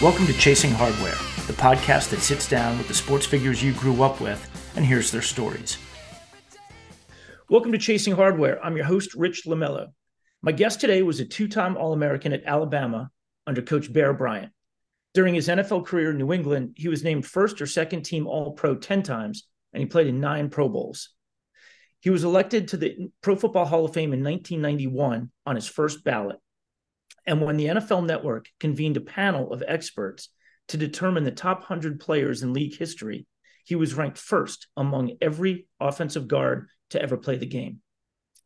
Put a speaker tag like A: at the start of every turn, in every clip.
A: Welcome to Chasing Hardware, the podcast that sits down with the sports figures you grew up with and hears their stories. Welcome to Chasing Hardware. I'm your host, Rich Lamello. My guest today was a two time All American at Alabama under Coach Bear Bryant. During his NFL career in New England, he was named first or second team All Pro 10 times, and he played in nine Pro Bowls. He was elected to the Pro Football Hall of Fame in 1991 on his first ballot. And when the NFL Network convened a panel of experts to determine the top 100 players in league history, he was ranked first among every offensive guard to ever play the game.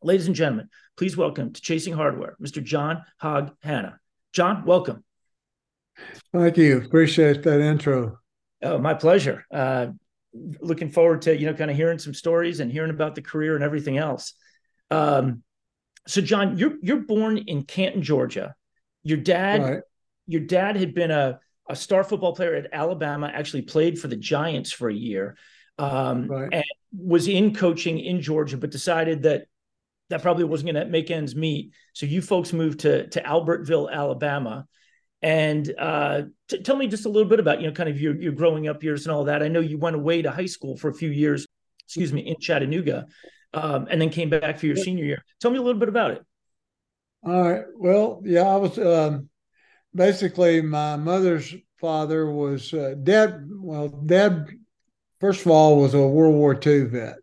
A: Ladies and gentlemen, please welcome to Chasing Hardware, Mr. John Hog Hannah. John, welcome.
B: Thank you. Appreciate that intro.
A: Oh, my pleasure. Uh, looking forward to you know kind of hearing some stories and hearing about the career and everything else. Um, so, John, you're you're born in Canton, Georgia, your dad, right. your dad had been a, a star football player at Alabama, actually played for the Giants for a year, um, right. and was in coaching in Georgia, but decided that that probably wasn't going to make ends meet. So you folks moved to to Albertville, Alabama. And uh, t- tell me just a little bit about you know kind of your your growing up years and all that. I know you went away to high school for a few years, excuse me, in Chattanooga, um, and then came back for your senior year. Tell me a little bit about it.
B: All right. Well, yeah, I was um, basically my mother's father was uh, dad. Well, dad, first of all, was a World War II vet.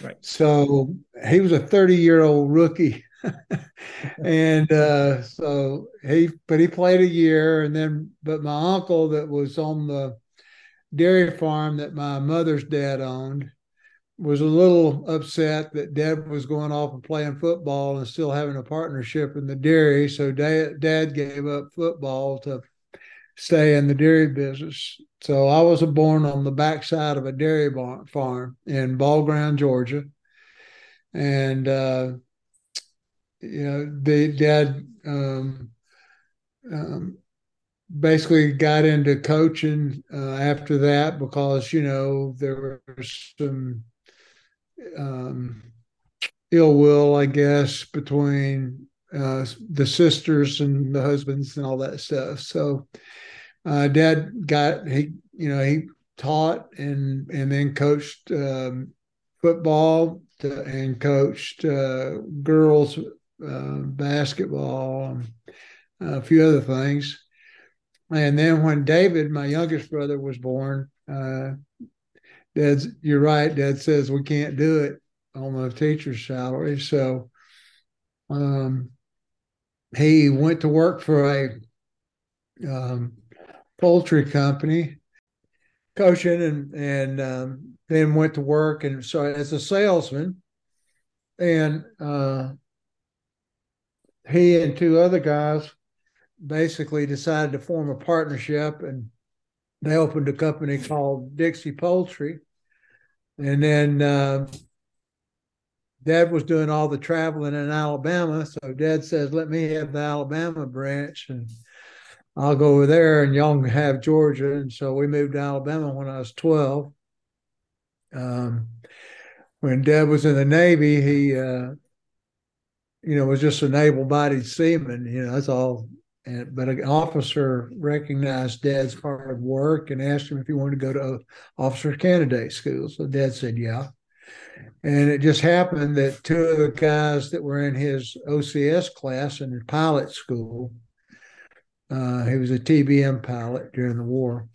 B: Right. So he was a 30 year old rookie. and uh, so he, but he played a year. And then, but my uncle that was on the dairy farm that my mother's dad owned, was a little upset that Deb was going off and playing football and still having a partnership in the dairy. So dad, dad gave up football to stay in the dairy business. So I was born on the backside of a dairy farm in Ball Ground, Georgia. And, uh, you know, the dad um, um, basically got into coaching uh, after that because, you know, there were some um, ill will, I guess, between uh, the sisters and the husbands and all that stuff. So, uh, Dad got he, you know, he taught and and then coached um, football to, and coached uh, girls uh, basketball, and a few other things. And then when David, my youngest brother, was born, uh, Dad's, you're right. Dad says we can't do it on the teacher's salary. So um, he went to work for a um, poultry company, coaching, and and um, then went to work and so as a salesman, and uh, he and two other guys basically decided to form a partnership and they opened a company called Dixie Poultry. And then uh, Dad was doing all the traveling in Alabama. So Dad says, let me have the Alabama branch. And I'll go over there and y'all have Georgia. And so we moved to Alabama when I was 12. Um, when Dad was in the Navy, he, uh, you know, was just an able-bodied seaman. You know, that's all. And, but an officer recognized Dad's hard work and asked him if he wanted to go to officer candidate school. So Dad said, "Yeah." And it just happened that two of the guys that were in his OCS class in the pilot school, uh, he was a TBM pilot during the war,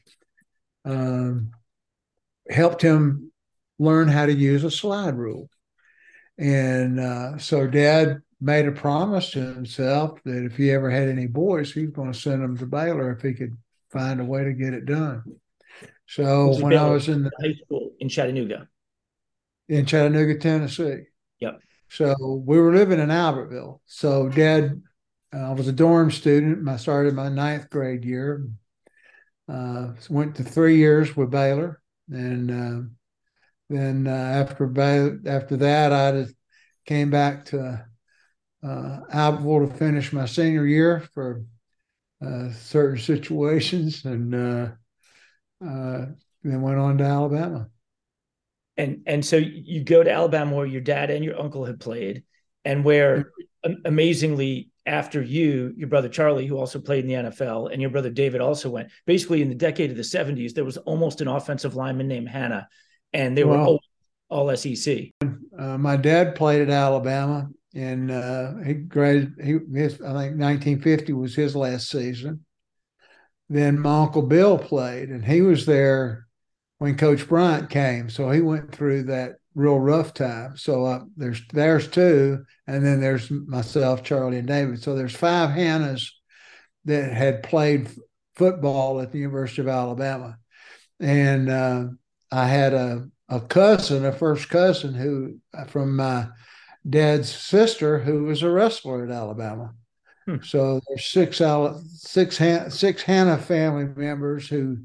B: um, helped him learn how to use a slide rule. And uh, so dad made a promise to himself that if he ever had any boys, he was going to send them to Baylor if he could find a way to get it done. So when Baylor, I was in the
A: high school in Chattanooga,
B: in Chattanooga, Tennessee.
A: Yep.
B: So we were living in Albertville. So dad, I uh, was a dorm student. I started my ninth grade year. Uh, went to three years with Baylor, and uh, then uh, after after that, I just came back to uh, Albertville to finish my senior year for uh, certain situations, and uh, uh, then went on to Alabama.
A: And and so you go to Alabama where your dad and your uncle had played, and where amazingly after you, your brother Charlie, who also played in the NFL, and your brother David also went. Basically, in the decade of the '70s, there was almost an offensive lineman named Hannah and they were all, all SEC.
B: Uh, my dad played at Alabama, and uh, he graduated. He, his, I think 1950 was his last season. Then my uncle Bill played, and he was there when Coach Bryant came. So he went through that real rough time. So uh, there's there's two, and then there's myself, Charlie, and David. So there's five Hannahs that had played football at the University of Alabama, and uh, I had a, a cousin, a first cousin who from my dad's sister who was a wrestler at Alabama. Hmm. So there's six six six Hannah family members who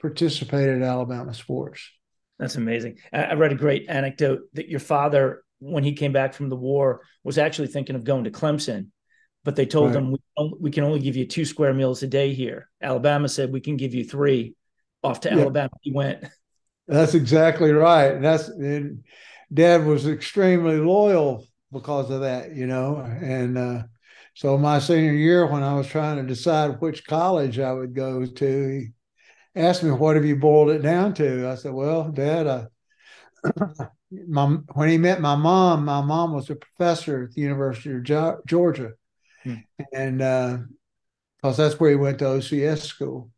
B: participated at Alabama sports.
A: That's amazing. I read a great anecdote that your father, when he came back from the war, was actually thinking of going to Clemson, but they told right. him we, we can only give you two square meals a day here. Alabama said we can give you three. Off to yeah. Alabama he went.
B: That's exactly right. That's and Dad was extremely loyal because of that, you know. And uh, so my senior year, when I was trying to decide which college I would go to, he asked me, "What have you boiled it down to?" I said, "Well, Dad, I, my when he met my mom, my mom was a professor at the University of Georgia, hmm. and because uh, that's where he went to OCS school."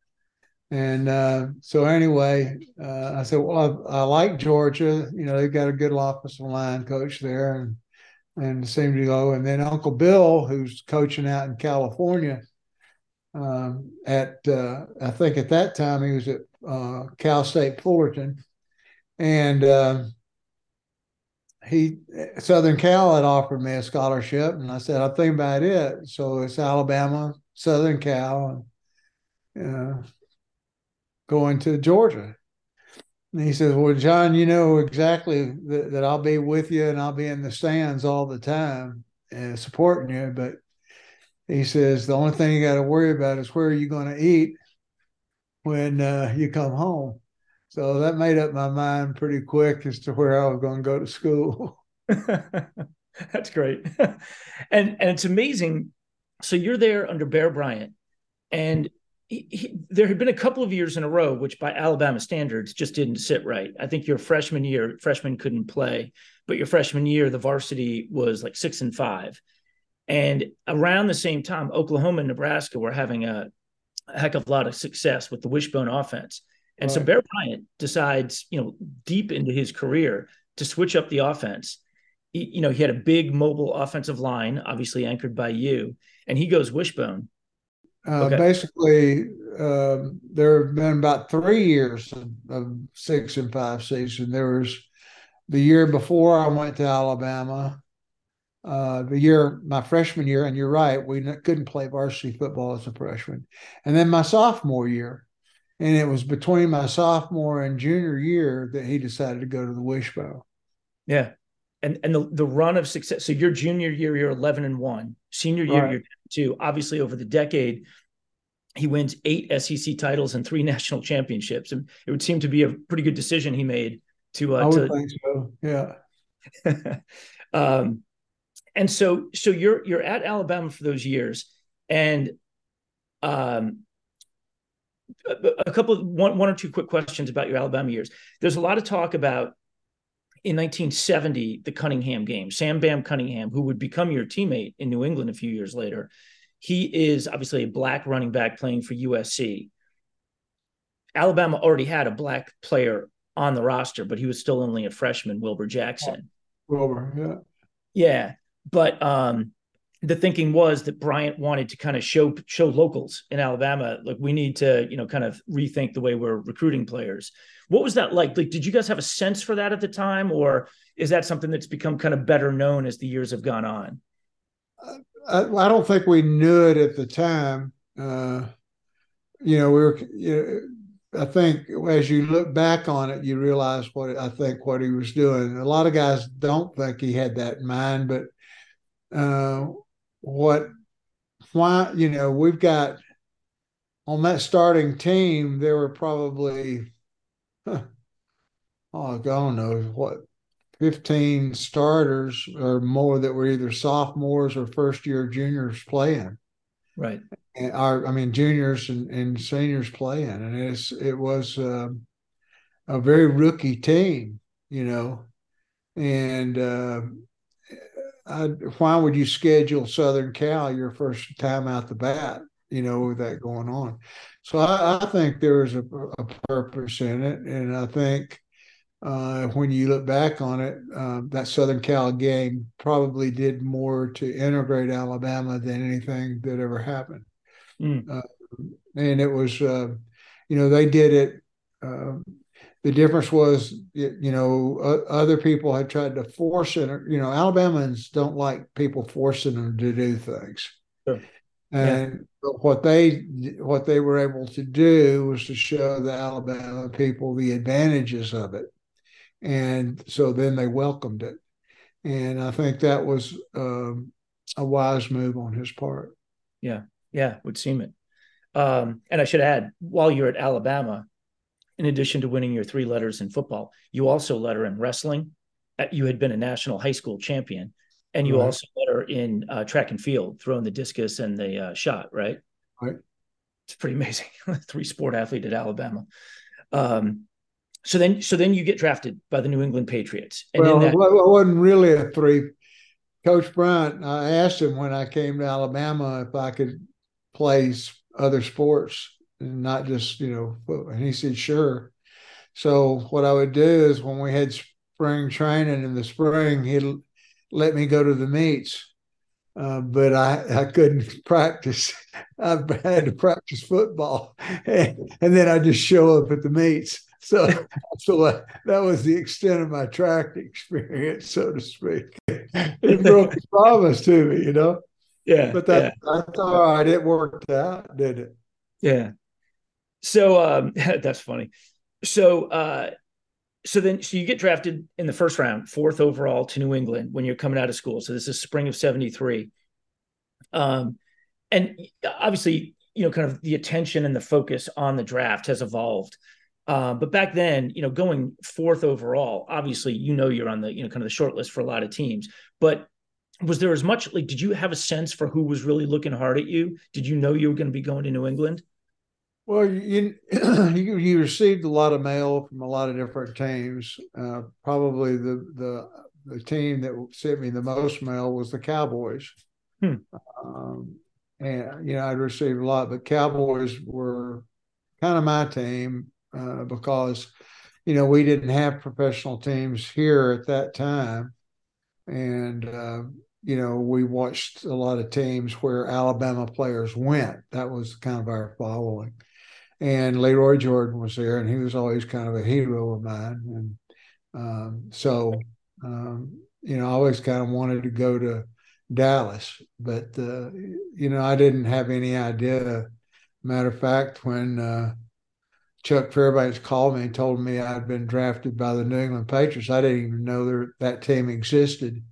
B: And uh, so anyway, uh, I said, well, I, I, like Georgia. You know, they've got a good offensive line coach there, and and seemed to go. And then Uncle Bill, who's coaching out in California, um, at uh, I think at that time he was at uh, Cal State Fullerton, and uh, he Southern Cal had offered me a scholarship, and I said I think about it. So it's Alabama, Southern Cal, and going to Georgia. And he says, Well, John, you know exactly that, that I'll be with you and I'll be in the stands all the time and supporting you. But he says, The only thing you got to worry about is where are you going to eat when uh, you come home. So that made up my mind pretty quick as to where I was going to go to school.
A: That's great. and and it's amazing. So you're there under Bear Bryant, and he, he, there had been a couple of years in a row, which by Alabama standards just didn't sit right. I think your freshman year, freshman couldn't play, but your freshman year, the varsity was like six and five. And around the same time, Oklahoma and Nebraska were having a, a heck of a lot of success with the wishbone offense. And right. so Bear Bryant decides, you know, deep into his career to switch up the offense. He, you know, he had a big mobile offensive line, obviously anchored by you, and he goes wishbone
B: uh, okay. Basically, uh, there have been about three years of, of, six and five season. There was the year before I went to Alabama, uh, the year my freshman year, and you're right, we couldn't play varsity football as a freshman, and then my sophomore year, and it was between my sophomore and junior year that he decided to go to the Wishbone.
A: Yeah, and and the, the run of success. So your junior year, you're 11 and one. Senior year, right. you're two. Obviously, over the decade, he wins eight SEC titles and three national championships. And it would seem to be a pretty good decision he made to. Uh,
B: I would
A: to,
B: think so. Yeah.
A: um, and so, so you're you're at Alabama for those years, and um, a, a couple of one one or two quick questions about your Alabama years. There's a lot of talk about in 1970 the Cunningham game. Sam Bam Cunningham, who would become your teammate in New England a few years later, he is obviously a black running back playing for USC. Alabama already had a black player on the roster, but he was still only a freshman, Wilbur Jackson.
B: Wilbur, yeah.
A: Yeah. But um, the thinking was that Bryant wanted to kind of show show locals in Alabama, like we need to, you know, kind of rethink the way we're recruiting players. What was that like? Like, did you guys have a sense for that at the time, or is that something that's become kind of better known as the years have gone on?
B: I, I don't think we knew it at the time. Uh, you know, we were. You know, I think as you look back on it, you realize what I think what he was doing. A lot of guys don't think he had that in mind, but uh, what, why, you know, we've got on that starting team, there were probably, huh, oh, I don't know what, 15 starters or more that were either sophomores or first year juniors playing.
A: Right.
B: And our, I mean, juniors and, and seniors playing. And it's, it was um, a very rookie team, you know. And uh, I, why would you schedule Southern Cal your first time out the bat, you know, with that going on? So I, I think there was a, a purpose in it. And I think, uh, when you look back on it, uh, that Southern Cal game probably did more to integrate Alabama than anything that ever happened. Mm. Uh, and it was, uh, you know, they did it. The difference was, you know, other people had tried to force it. You know, Alabamans don't like people forcing them to do things. Sure. And yeah. what they what they were able to do was to show the Alabama people the advantages of it and so then they welcomed it, and I think that was um, a wise move on his part.
A: Yeah, yeah, would seem it. Um, and I should add, while you're at Alabama, in addition to winning your three letters in football, you also letter in wrestling. Uh, you had been a national high school champion, and you right. also letter in uh, track and field, throwing the discus and the uh, shot. Right.
B: Right.
A: It's pretty amazing. three sport athlete at Alabama. Um, so then, so then you get drafted by the New England Patriots.
B: And well, that- I wasn't really a three. Coach Bryant, I asked him when I came to Alabama if I could play other sports not just, you know, and he said, sure. So what I would do is when we had spring training in the spring, he'd let me go to the meets. Uh, but I, I couldn't practice. I had to practice football, and, and then I just show up at the meets. So, so uh, that was the extent of my track experience, so to speak. he broke his promise to me, you know.
A: Yeah,
B: but that
A: yeah.
B: that's all right. It worked out, did it?
A: Yeah. So um, that's funny. So uh, so then so you get drafted in the first round, fourth overall to New England when you're coming out of school. So this is spring of '73. Um, and obviously, you know, kind of the attention and the focus on the draft has evolved. Uh, but back then, you know, going fourth overall, obviously, you know, you're on the, you know, kind of the short list for a lot of teams. But was there as much like, did you have a sense for who was really looking hard at you? Did you know you were going to be going to New England?
B: Well, you you, you received a lot of mail from a lot of different teams. Uh, probably the the the team that sent me the most mail was the Cowboys. Hmm. Um, and you know, I'd received a lot, but Cowboys were kind of my team uh, because you know we didn't have professional teams here at that time, and uh, you know we watched a lot of teams where Alabama players went. That was kind of our following, and Lee Roy Jordan was there, and he was always kind of a hero of mine, and um, so um, you know I always kind of wanted to go to Dallas, but uh, you know I didn't have any idea. Matter of fact, when uh, Chuck Fairbanks called me and told me I'd been drafted by the New England Patriots. I didn't even know there, that team existed.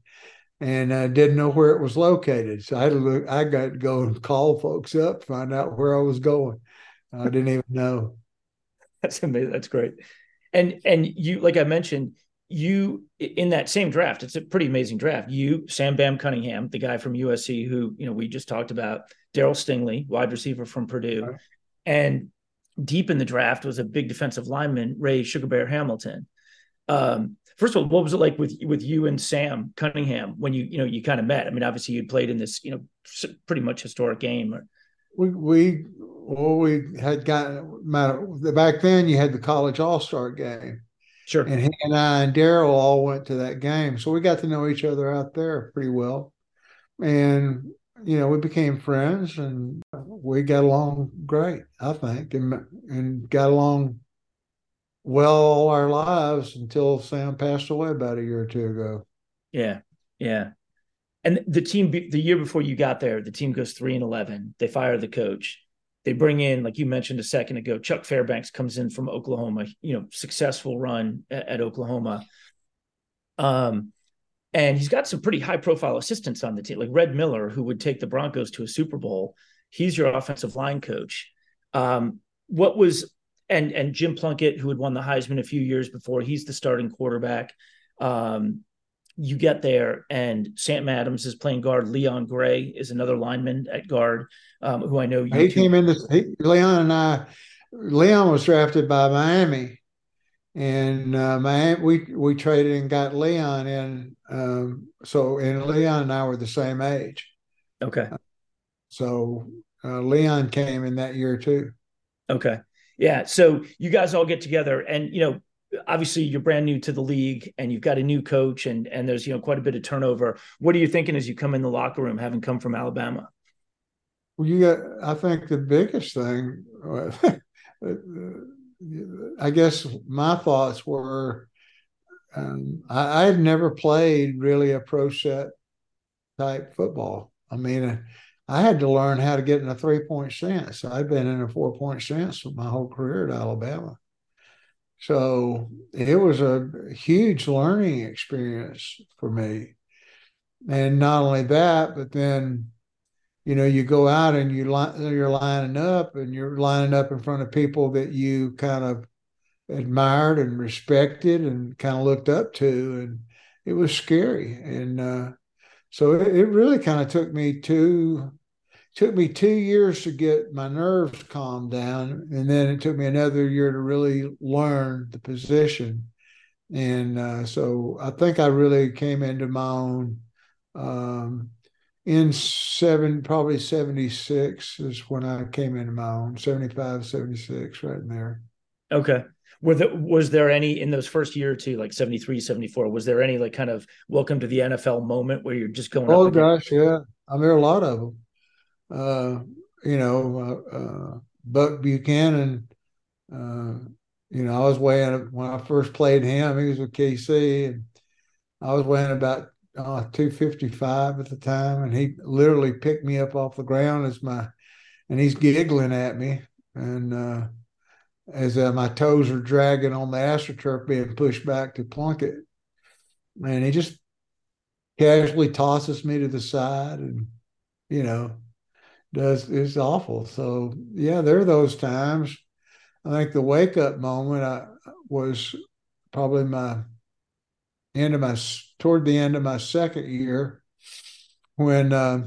B: and I didn't know where it was located. So I had to look, I got to go and call folks up, find out where I was going. I didn't even know.
A: That's amazing. That's great. And and you, like I mentioned, you in that same draft, it's a pretty amazing draft. You, Sam Bam Cunningham, the guy from USC who, you know, we just talked about, Darryl Stingley, wide receiver from Purdue. Right. And deep in the draft was a big defensive lineman, Ray Sugar Bear Hamilton. Um, first of all, what was it like with with you and Sam Cunningham when you you know you kind of met? I mean, obviously you'd played in this you know pretty much historic game.
B: We we well we had gotten back then. You had the college All Star game.
A: Sure.
B: And he and I and Darryl all went to that game, so we got to know each other out there pretty well, and you know we became friends and we got along great, I think, and and got along well all our lives until Sam passed away about a year or two ago.
A: Yeah, yeah. And the team, the year before you got there, the team goes three and eleven. They fire the coach. They bring in, like you mentioned a second ago, Chuck Fairbanks comes in from Oklahoma. You know, successful run at, at Oklahoma. Um, and he's got some pretty high profile assistants on the team, like Red Miller, who would take the Broncos to a Super Bowl. He's your offensive line coach. Um, what was and and Jim Plunkett, who had won the Heisman a few years before, he's the starting quarterback. Um, you get there, and Sam Adams is playing guard. Leon Gray is another lineman at guard, um, who I know.
B: he came in. He, Leon and I. Leon was drafted by Miami, and uh, Miami. We we traded and got Leon in. Um, so and Leon and I were the same age.
A: Okay.
B: So uh, Leon came in that year too.
A: Okay. Yeah. So you guys all get together and, you know, obviously you're brand new to the league and you've got a new coach and, and there's, you know, quite a bit of turnover. What are you thinking as you come in the locker room, having come from Alabama?
B: Well, you got, I think the biggest thing, uh, uh, I guess my thoughts were, um, I, I had never played really a pro set type football. I mean, uh, I had to learn how to get in a three point stance. I'd been in a four point stance my whole career at Alabama. So it was a huge learning experience for me. And not only that, but then, you know, you go out and you li- you're lining up and you're lining up in front of people that you kind of admired and respected and kind of looked up to. And it was scary. And, uh, so it, it really kind of took me two took me two years to get my nerves calmed down, and then it took me another year to really learn the position. And uh, so I think I really came into my own um, in seven, probably 76 is when I came into my own, 75, 76, right in there.
A: Okay were there, was there any in those first year or two like 73 74 was there any like kind of welcome to the nfl moment where you're just going
B: oh gosh yeah I'm mean a lot of them uh, you know uh, uh, buck buchanan uh, you know i was weighing when i first played him he was with kc and i was weighing about uh, 255 at the time and he literally picked me up off the ground as my and he's giggling at me and uh, as uh, my toes are dragging on the astroturf being pushed back to Plunkett. And he just casually tosses me to the side and, you know, does it's awful. So yeah, there are those times. I think the wake up moment I, uh, was probably my end of my toward the end of my second year when uh,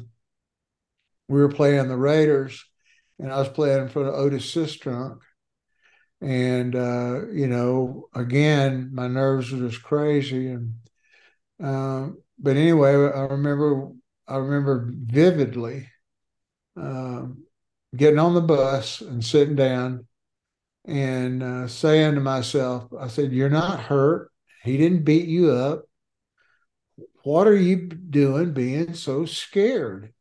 B: we were playing the Raiders and I was playing in front of Otis Sistrunk and uh, you know, again, my nerves were just crazy. And uh, but anyway, I remember I remember vividly uh, getting on the bus and sitting down and uh, saying to myself, I said, "You're not hurt. He didn't beat you up. What are you doing, being so scared?"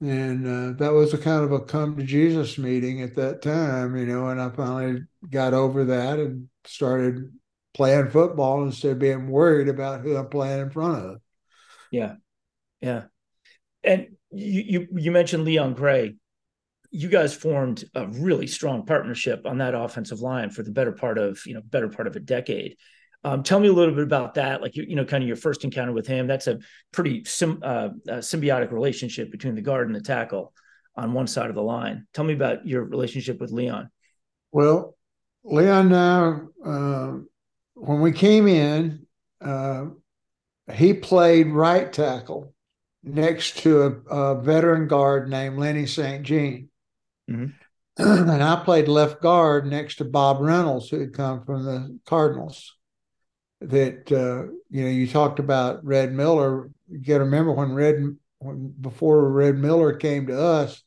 B: and uh, that was a kind of a come to Jesus meeting at that time, you know. And I finally got over that and started playing football instead of being worried about who I'm playing in front of.
A: Yeah, yeah. And you you, you mentioned Leon Gray. You guys formed a really strong partnership on that offensive line for the better part of you know better part of a decade. Um, tell me a little bit about that, like you, you know, kind of your first encounter with him. That's a pretty sim, uh, symbiotic relationship between the guard and the tackle on one side of the line. Tell me about your relationship with Leon.
B: Well, Leon now, uh, when we came in, uh, he played right tackle next to a, a veteran guard named Lenny St. Jean. Mm-hmm. and I played left guard next to Bob Reynolds, who had come from the Cardinals that uh, you know you talked about Red Miller. You got to remember when Red when before Red Miller came to us,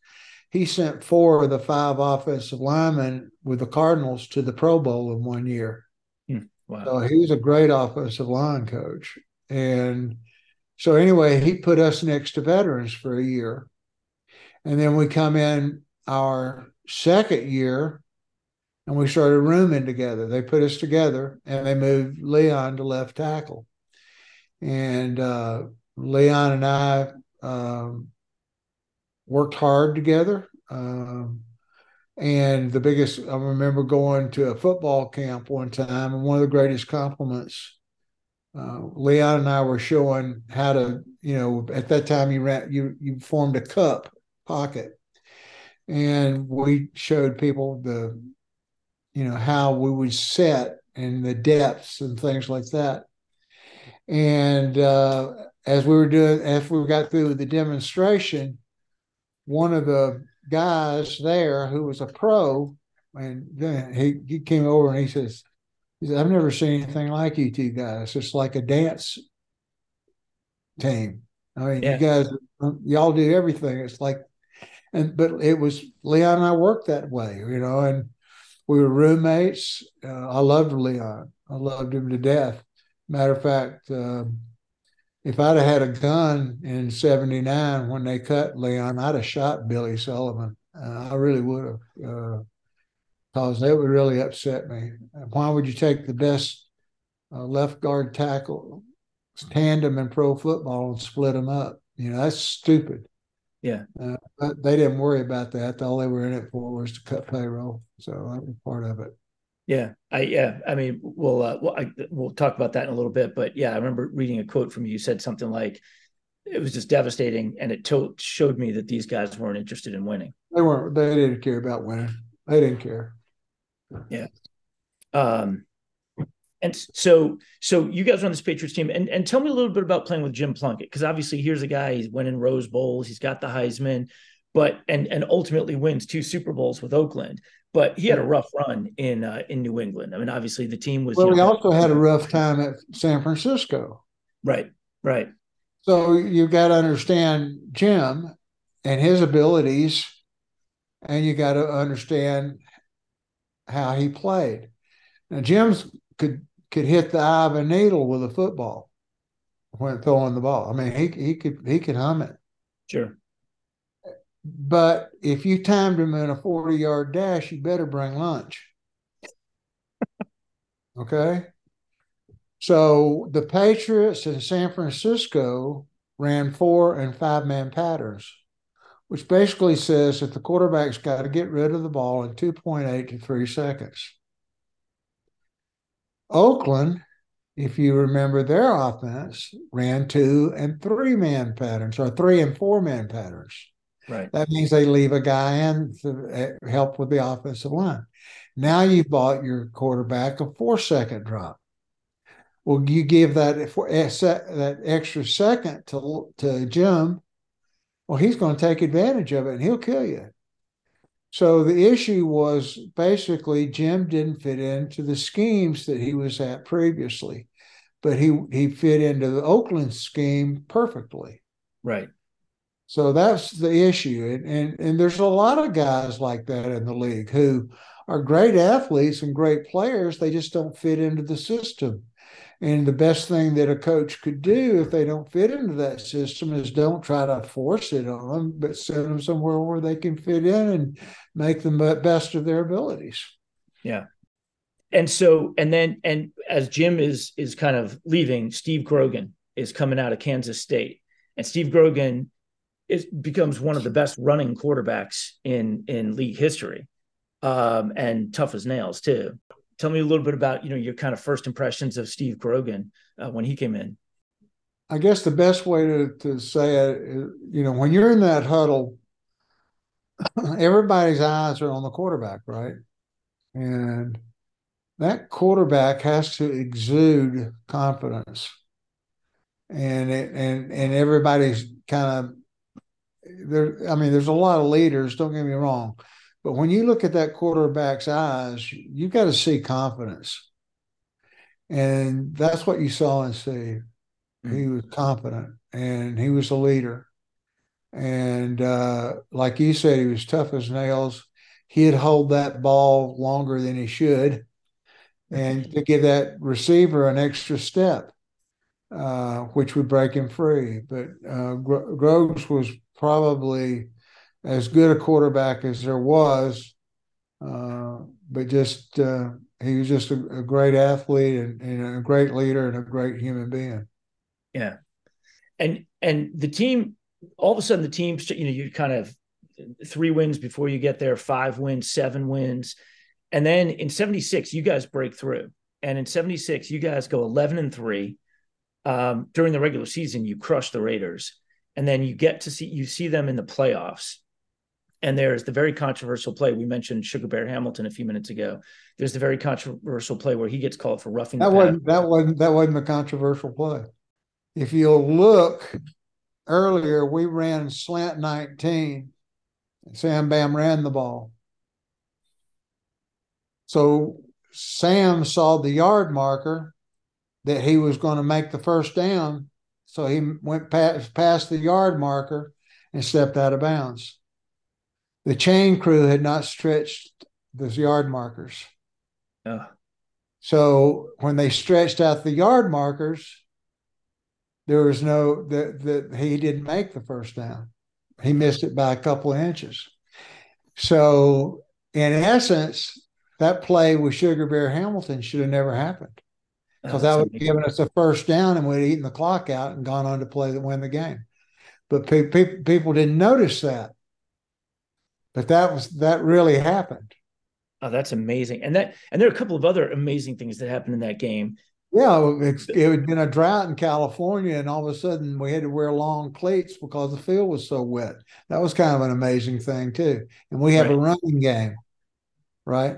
B: he sent four of the five offensive linemen with the Cardinals to the Pro Bowl in one year. Hmm. Wow. So he was a great offensive line coach. And so anyway, he put us next to veterans for a year. And then we come in our second year and we started rooming together. They put us together and they moved Leon to left tackle. And uh, Leon and I um, worked hard together. Um, and the biggest, I remember going to a football camp one time, and one of the greatest compliments. Uh, Leon and I were showing how to, you know, at that time you ran, you you formed a cup pocket, and we showed people the you know how we would set and the depths and things like that. And uh, as we were doing after we got through the demonstration one of the guys there who was a pro and then he, he came over and he says he said i've never seen anything like you two guys it's like a dance team i mean yeah. you guys y'all do everything it's like and but it was leon and i worked that way you know and we were roommates. Uh, I loved Leon. I loved him to death. Matter of fact, uh, if I'd have had a gun in '79 when they cut Leon, I'd have shot Billy Sullivan. Uh, I really would have, because that would really upset me. Why would you take the best uh, left guard tackle tandem in pro football and split them up? You know, that's stupid.
A: Yeah.
B: Uh, but they didn't worry about that. All they were in it for was to cut payroll. So that was part of it.
A: Yeah, I yeah, I mean, we'll uh, we'll, I, we'll talk about that in a little bit, but yeah, I remember reading a quote from you. You said something like, "It was just devastating," and it to- showed me that these guys weren't interested in winning.
B: They weren't. They didn't care about winning. They didn't care.
A: Yeah. Um, and so, so you guys are on this Patriots team, and and tell me a little bit about playing with Jim Plunkett, because obviously here's a guy he's winning Rose Bowls, he's got the Heisman, but and and ultimately wins two Super Bowls with Oakland. But he had a rough run in uh, in New England. I mean, obviously the team was.
B: Well, you know, we also had a rough time at San Francisco.
A: Right, right.
B: So you got to understand Jim and his abilities, and you got to understand how he played. Now, Jim's could could hit the eye of a needle with a football when throwing the ball. I mean, he he could he could hum it.
A: Sure.
B: But if you timed him in a 40 yard dash, you better bring lunch. okay. So the Patriots in San Francisco ran four and five man patterns, which basically says that the quarterback's got to get rid of the ball in 2.8 to three seconds. Oakland, if you remember their offense, ran two and three man patterns or three and four man patterns.
A: Right.
B: That means they leave a guy in to eh, help with the offensive line. Now you've bought your quarterback a four second drop. Well, you give that eh, that extra second to to Jim. Well, he's going to take advantage of it and he'll kill you. So the issue was basically Jim didn't fit into the schemes that he was at previously, but he he fit into the Oakland scheme perfectly.
A: Right.
B: So that's the issue, and, and and there's a lot of guys like that in the league who are great athletes and great players. They just don't fit into the system. And the best thing that a coach could do if they don't fit into that system is don't try to force it on them, but send them somewhere where they can fit in and make the best of their abilities.
A: Yeah. And so, and then, and as Jim is is kind of leaving, Steve Grogan is coming out of Kansas State, and Steve Grogan is becomes one of the best running quarterbacks in in league history, um, and tough as nails too tell me a little bit about you know your kind of first impressions of Steve Grogan uh, when he came in.
B: I guess the best way to, to say it is, you know, when you're in that huddle, everybody's eyes are on the quarterback, right? And that quarterback has to exude confidence. And it, and and everybody's kind of there. I mean, there's a lot of leaders. Don't get me wrong, but when you look at that quarterback's eyes, you've got to see confidence, and that's what you saw in Steve. Mm-hmm. He was confident, and he was a leader, and uh, like you said, he was tough as nails. He'd hold that ball longer than he should, and to give that receiver an extra step, uh, which would break him free. But uh, Groves was probably as good a quarterback as there was, uh, but just uh, he was just a, a great athlete and, and, a great leader and a great human being.
A: Yeah, and and the team all of a sudden the team, you know, you kind of three wins before you get there, five wins, seven wins. And then in 76, you guys break through. And in 76, you guys go 11 and three. Um, during the regular season, you crush the Raiders. And then you get to see, you see them in the playoffs. And there's the very controversial play. We mentioned Sugar Bear Hamilton a few minutes ago. There's the very controversial play where he gets called for roughing
B: that wasn't that wasn't that wasn't a controversial play. If you'll look earlier, we ran slant 19. Sam Bam ran the ball. So Sam saw the yard marker that he was going to make the first down. So he went past, past the yard marker and stepped out of bounds. The chain crew had not stretched those yard markers. So when they stretched out the yard markers, there was no that that he didn't make the first down. He missed it by a couple of inches. So in essence, that play with Sugar Bear Hamilton should have never happened because that would have given us a first down and we'd eaten the clock out and gone on to play to win the game. But pe- pe- people didn't notice that. But that was that really happened.
A: Oh, that's amazing. And that and there are a couple of other amazing things that happened in that game.
B: Yeah, it, it had been a drought in California, and all of a sudden we had to wear long cleats because the field was so wet. That was kind of an amazing thing too. And we have right. a running game, right?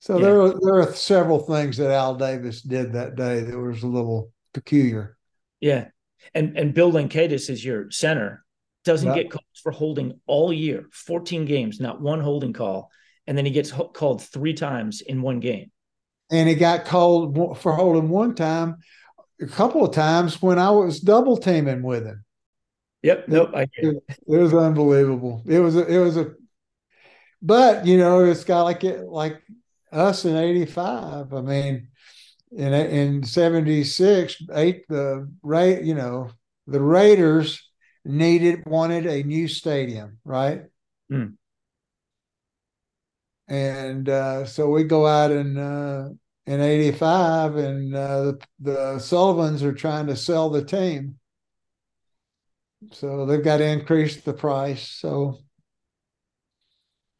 B: So yeah. there are there are several things that Al Davis did that day that was a little peculiar.
A: Yeah, and and Bill Lenkaitis is your center. Doesn't get calls for holding all year, 14 games, not one holding call, and then he gets ho- called three times in one game
B: and he got called for holding one time, a couple of times when I was double teaming with him.
A: Yep. Nope. I
B: it, it was unbelievable. It was a, it was a, but you know, it's got like it like us in '85. I mean, in in '76, eight the right, you know, the Raiders needed wanted a new stadium, right? Mm. And uh, so we go out and uh, in 85 and uh, the, the Sullivans are trying to sell the team. So they've got to increase the price. So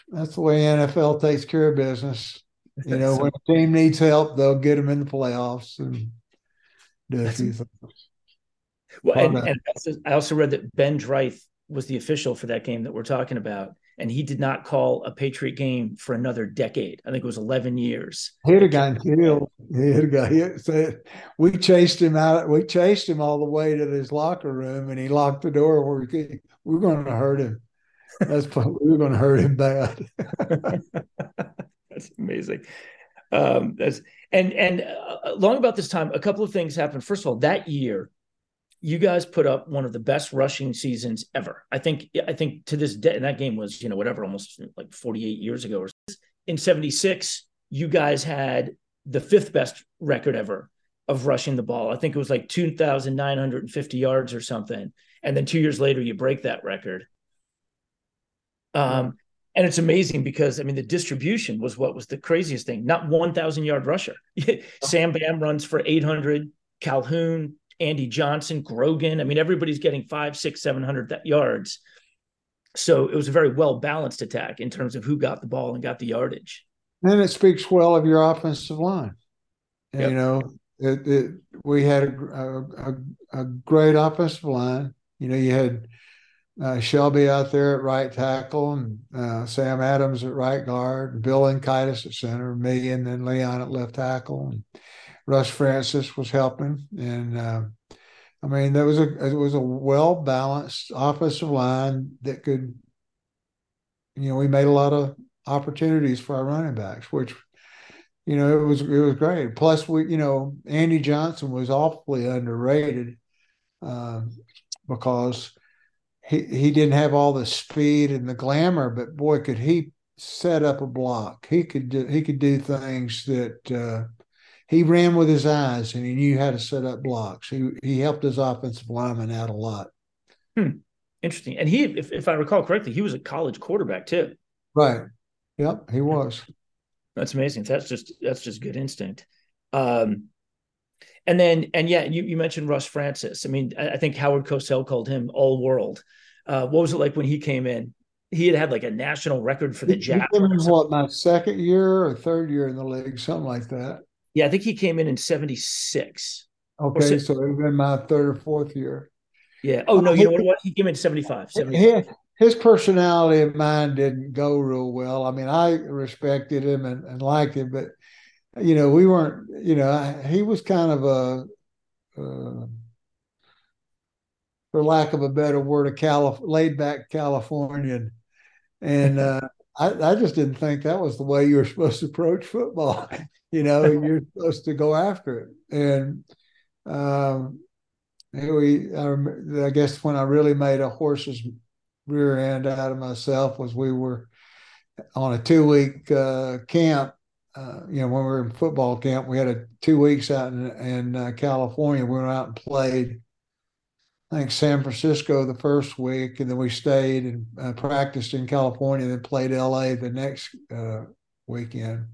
B: that's the way NFL takes care of business. You know, so, when a team needs help, they'll get them in the playoffs and do a few things.
A: Well, and, and, I also read that Ben Dreith was the official for that game that we're talking about and he did not call a Patriot game for another decade. I think it was 11 years.
B: Gotten killed. He'd have got hit. we chased him out. We chased him all the way to his locker room, and he locked the door where we could. We were going to hurt him. That's we were going to hurt him bad.
A: that's amazing. Um, that's and and uh, along about this time, a couple of things happened. First of all, that year you guys put up one of the best rushing seasons ever. I think I think to this day, and that game was, you know, whatever, almost like 48 years ago or in 76, you guys had the fifth best record ever of rushing the ball. I think it was like 2,950 yards or something. And then two years later, you break that record. Um, and it's amazing because I mean the distribution was what was the craziest thing. Not 1,000 yard rusher. Sam Bam runs for 800. Calhoun Andy Johnson, Grogan. I mean, everybody's getting five, six, seven hundred yards. So it was a very well balanced attack in terms of who got the ball and got the yardage.
B: And it speaks well of your offensive line. Yep. You know, it, it, we had a, a, a, great offensive line. You know, you had uh, Shelby out there at right tackle and uh, Sam Adams at right guard, and Bill Lenkaitis at center, me and then Leon at left tackle. And Russ Francis was helping. And uh, I mean, there was a it was a well balanced offensive line that could, you know, we made a lot of opportunities for our running backs, which you know, it was it was great. Plus, we you know Andy Johnson was awfully underrated uh, because he he didn't have all the speed and the glamour, but boy, could he set up a block. He could do he could do things that uh, he ran with his eyes and he knew how to set up blocks. He he helped his offensive lineman out a lot.
A: Hmm. Interesting. And he, if, if I recall correctly, he was a college quarterback too.
B: Right. Yep, he was.
A: That's amazing. That's just that's just good instinct. Um, and then and yeah, you, you mentioned Russ Francis. I mean, I, I think Howard Cosell called him all world. Uh, what was it like when he came in? He had had like a national record for the jab.
B: What my second year or third year in the league, something like that.
A: Yeah, I think he came in in '76.
B: Okay, so it would have been my third or fourth year.
A: Yeah. Oh no, you know what? He came in 75. 75
B: his personality and mine didn't go real well. I mean, I respected him and, and liked him, but you know, we weren't. You know, he was kind of a, uh, for lack of a better word, a Calif- laid back Californian, and uh, I, I just didn't think that was the way you were supposed to approach football. you know, you're supposed to go after it, and um, we. I, I guess when I really made a horse's rear end out of myself was we were on a two week uh, camp. Uh, you know, when we were in football camp, we had a two weeks out in, in uh, California. We went out and played. I think San Francisco the first week, and then we stayed and uh, practiced in California, and then played LA the next uh, weekend.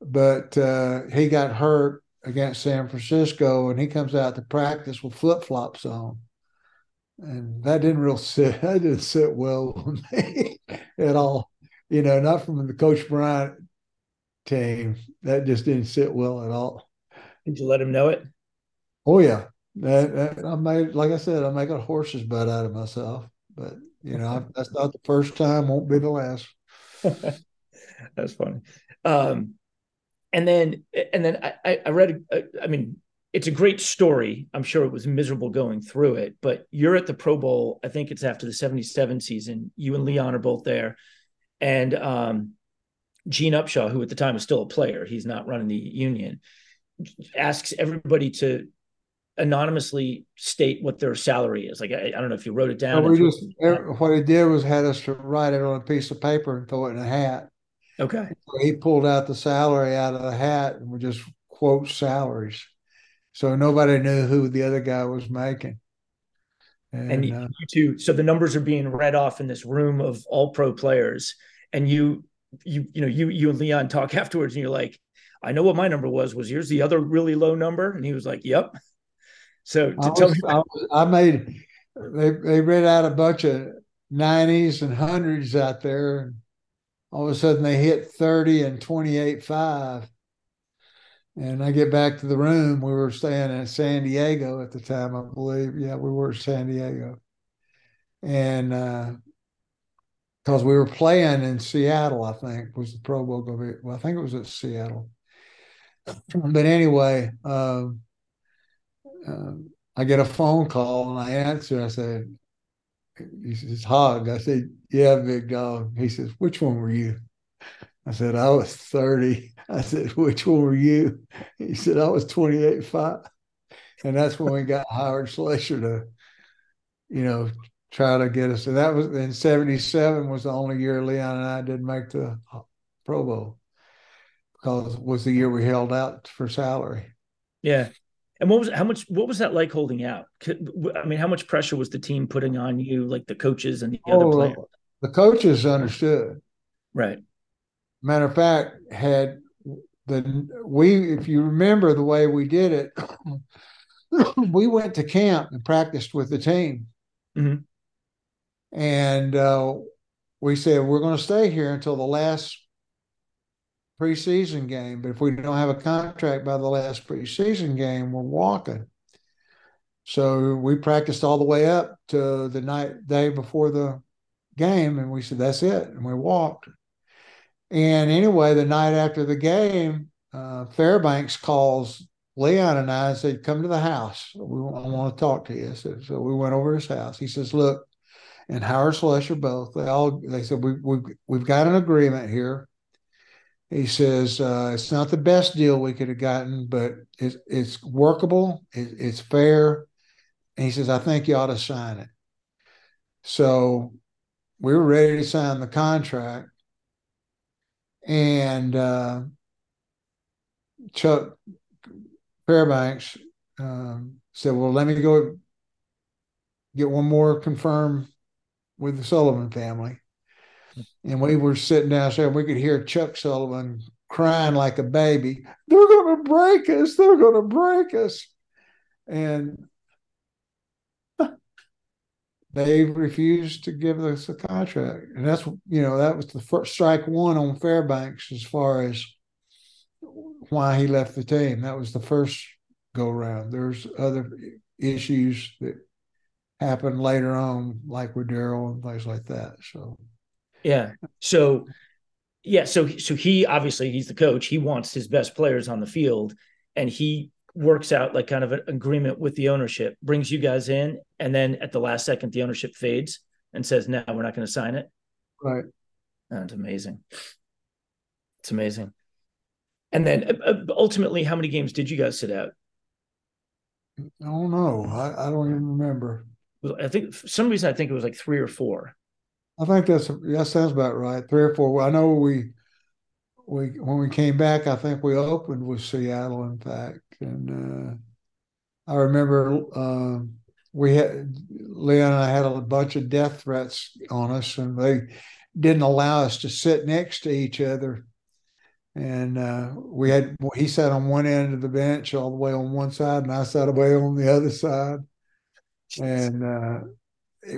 B: But uh, he got hurt against San Francisco, and he comes out to practice with flip flops on and that didn't real sit. That didn't sit well with me at all. You know, not from the Coach Bryant team. That just didn't sit well at all.
A: Did you let him know it?
B: Oh yeah, I made, like I said, I make a horse's butt out of myself. But you know, I, that's not the first time. Won't be the last.
A: that's funny. Um, and then, and then I, I read. I mean, it's a great story. I'm sure it was miserable going through it, but you're at the Pro Bowl. I think it's after the 77 season. You and Leon are both there. And um, Gene Upshaw, who at the time was still a player, he's not running the union, asks everybody to anonymously state what their salary is. Like, I, I don't know if you wrote it down.
B: No, we just, what he did was had us to write it on a piece of paper and throw it in a hat.
A: Okay.
B: So he pulled out the salary out of the hat and we just quote salaries so nobody knew who the other guy was making.
A: And, and you, uh, you two, so the numbers are being read off in this room of all pro players, and you, you, you know, you, you and Leon talk afterwards, and you're like, "I know what my number was. Was yours the other really low number?" And he was like, "Yep." So to tell was,
B: me, I, I made they they read out a bunch of nineties and hundreds out there, and all of a sudden they hit thirty and twenty eight five and I get back to the room. We were staying in San Diego at the time, I believe. Yeah, we were in San Diego. And because uh, we were playing in Seattle, I think was the Pro Bowl going to be. Well, I think it was at Seattle. but anyway, um, uh, I get a phone call and I answer. I said, he says, Hog. I said, Yeah, big dog. He says, Which one were you? I said, I was 30. I said, which one were you? He said, I was 28 5. And that's when we got Howard Slusher to, you know, try to get us. And that was in 77 was the only year Leon and I didn't make the Pro Bowl because it was the year we held out for salary.
A: Yeah. And what was how much what was that like holding out? I mean, how much pressure was the team putting on you, like the coaches and the oh, other players?
B: The coaches understood.
A: Right.
B: Matter of fact, had the we if you remember the way we did it, we went to camp and practiced with the team,
A: mm-hmm.
B: and uh, we said we're going to stay here until the last preseason game. But if we don't have a contract by the last preseason game, we're walking. So we practiced all the way up to the night day before the game, and we said that's it, and we walked. And anyway, the night after the game, uh, Fairbanks calls Leon and I and said, "Come to the house. We I want to talk to you." So, so we went over his house. He says, "Look." And Howard Slusher both. They all they said we we we've got an agreement here. He says uh, it's not the best deal we could have gotten, but it's it's workable. It, it's fair. And he says I think you ought to sign it. So we were ready to sign the contract, and uh, Chuck Fairbanks um, said, "Well, let me go get one more confirmed with the Sullivan family." And we were sitting downstairs, and we could hear Chuck Sullivan crying like a baby. They're going to break us. They're going to break us. And they refused to give us a contract. And that's, you know, that was the first strike one on Fairbanks as far as why he left the team. That was the first go round. There's other issues that happened later on, like with Darryl and things like that. So,
A: yeah. So, yeah. So, so he obviously he's the coach. He wants his best players on the field, and he works out like kind of an agreement with the ownership, brings you guys in, and then at the last second, the ownership fades and says, "No, we're not going to sign it."
B: Right.
A: That's amazing. It's amazing. And then uh, uh, ultimately, how many games did you guys sit out?
B: I don't know. I, I don't even remember.
A: I think for some reason I think it was like three or four.
B: I think that's that sounds about right. Three or four. I know we we when we came back, I think we opened with Seattle, in fact, and uh, I remember uh, we had Leon and I had a bunch of death threats on us, and they didn't allow us to sit next to each other and uh, we had he sat on one end of the bench all the way on one side, and I sat away on the other side, and uh,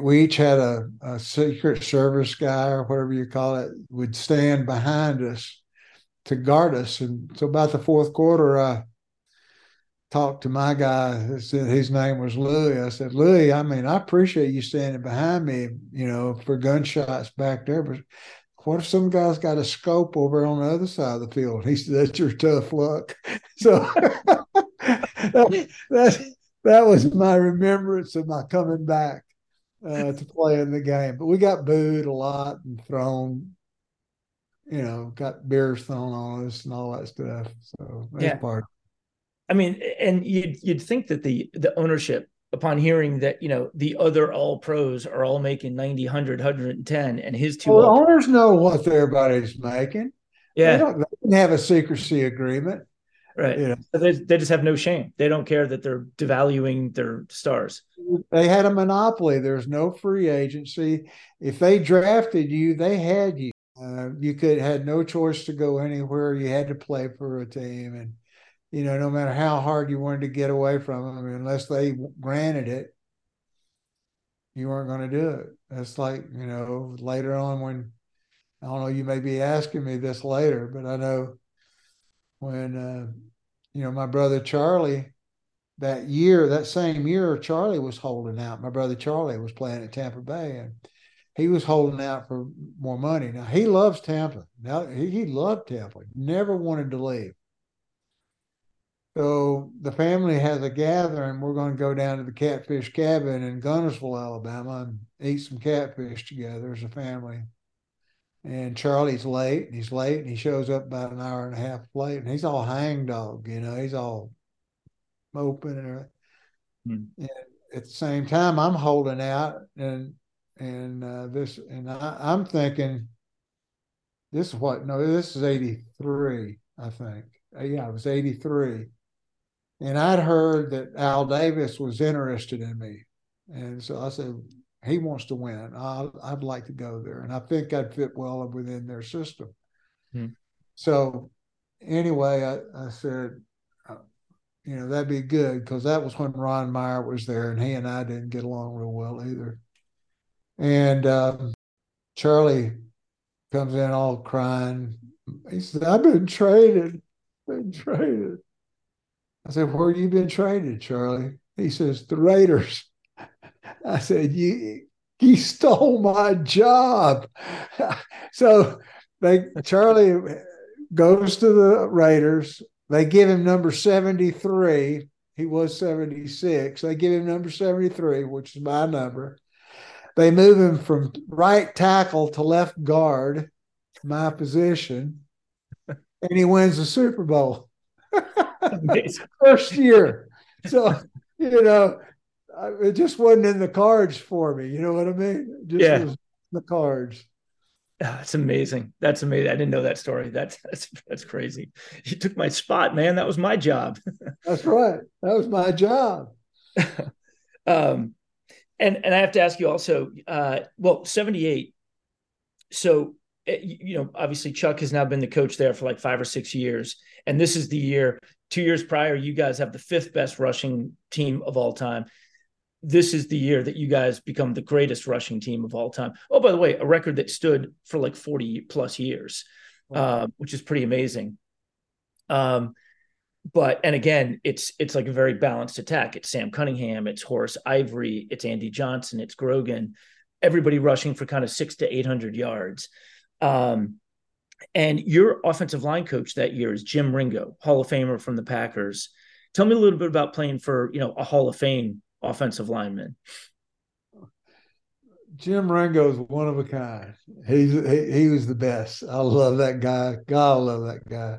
B: we each had a, a, secret service guy or whatever you call it would stand behind us to guard us. And so about the fourth quarter, I talked to my guy. His name was Louis. I said, Louis, I mean, I appreciate you standing behind me, you know, for gunshots back there, but what if some guy's got a scope over on the other side of the field? He said, That's your tough luck. So that, that, that was my remembrance of my coming back uh, to play in the game. But we got booed a lot and thrown, you know, got beers thrown on us and all that stuff. So that's yeah. part.
A: I mean, and you'd you'd think that the the ownership upon hearing that you know the other all pros are all making 90 100 110 and his two
B: well, owners know what everybody's making
A: yeah
B: they don't, they don't have a secrecy agreement
A: right you know? so they, they just have no shame they don't care that they're devaluing their stars
B: they had a monopoly. There's no free agency. If they drafted you they had you. Uh, you could had no choice to go anywhere. You had to play for a team. And you know, no matter how hard you wanted to get away from them, unless they granted it, you weren't going to do it. That's like, you know, later on when, I don't know, you may be asking me this later, but I know when, uh, you know, my brother Charlie, that year, that same year, Charlie was holding out. My brother Charlie was playing at Tampa Bay and he was holding out for more money. Now he loves Tampa. Now he, he loved Tampa, never wanted to leave. So the family has a gathering. We're going to go down to the Catfish Cabin in Guntersville, Alabama, and eat some catfish together as a family. And Charlie's late, and he's late, and he shows up about an hour and a half late, and he's all hangdog, you know, he's all moping and everything. Hmm. And at the same time, I'm holding out, and and uh, this, and I, I'm thinking, this is what? No, this is '83, I think. Uh, yeah, it was '83 and I'd heard that Al Davis was interested in me, and so I said he wants to win. i I'd like to go there, and I think I'd fit well within their system. Hmm. So anyway, I, I said, you know, that'd be good because that was when Ron Meyer was there, and he and I didn't get along real well either. And um, Charlie comes in all crying, He said, I've been traded, been traded. I said, Where you been traded, Charlie? He says, The Raiders. I said, You he stole my job. so they Charlie goes to the Raiders. They give him number 73. He was 76. They give him number 73, which is my number. They move him from right tackle to left guard, my position, and he wins the Super Bowl. First year. So, you know, it just wasn't in the cards for me. You know what I mean? It just
A: yeah.
B: the cards.
A: That's amazing. That's amazing. I didn't know that story. That's that's that's crazy. You took my spot, man. That was my job.
B: that's right. That was my job.
A: um, and and I have to ask you also. Uh, well, seventy eight. So eh, you know, obviously Chuck has now been the coach there for like five or six years, and this is the year. Two years prior, you guys have the fifth best rushing team of all time this is the year that you guys become the greatest rushing team of all time. Oh, by the way, a record that stood for like 40 plus years, uh, which is pretty amazing. Um, but and again, it's it's like a very balanced attack. It's Sam Cunningham, it's Horace Ivory, it's Andy Johnson, it's Grogan, everybody rushing for kind of six to eight hundred yards. Um, and your offensive line coach that year is Jim Ringo, Hall of Famer from the Packers. Tell me a little bit about playing for you know a Hall of Fame offensive linemen?
B: Jim Ringo is one of a kind. He's he, he was the best. I love that guy. God, I love that guy.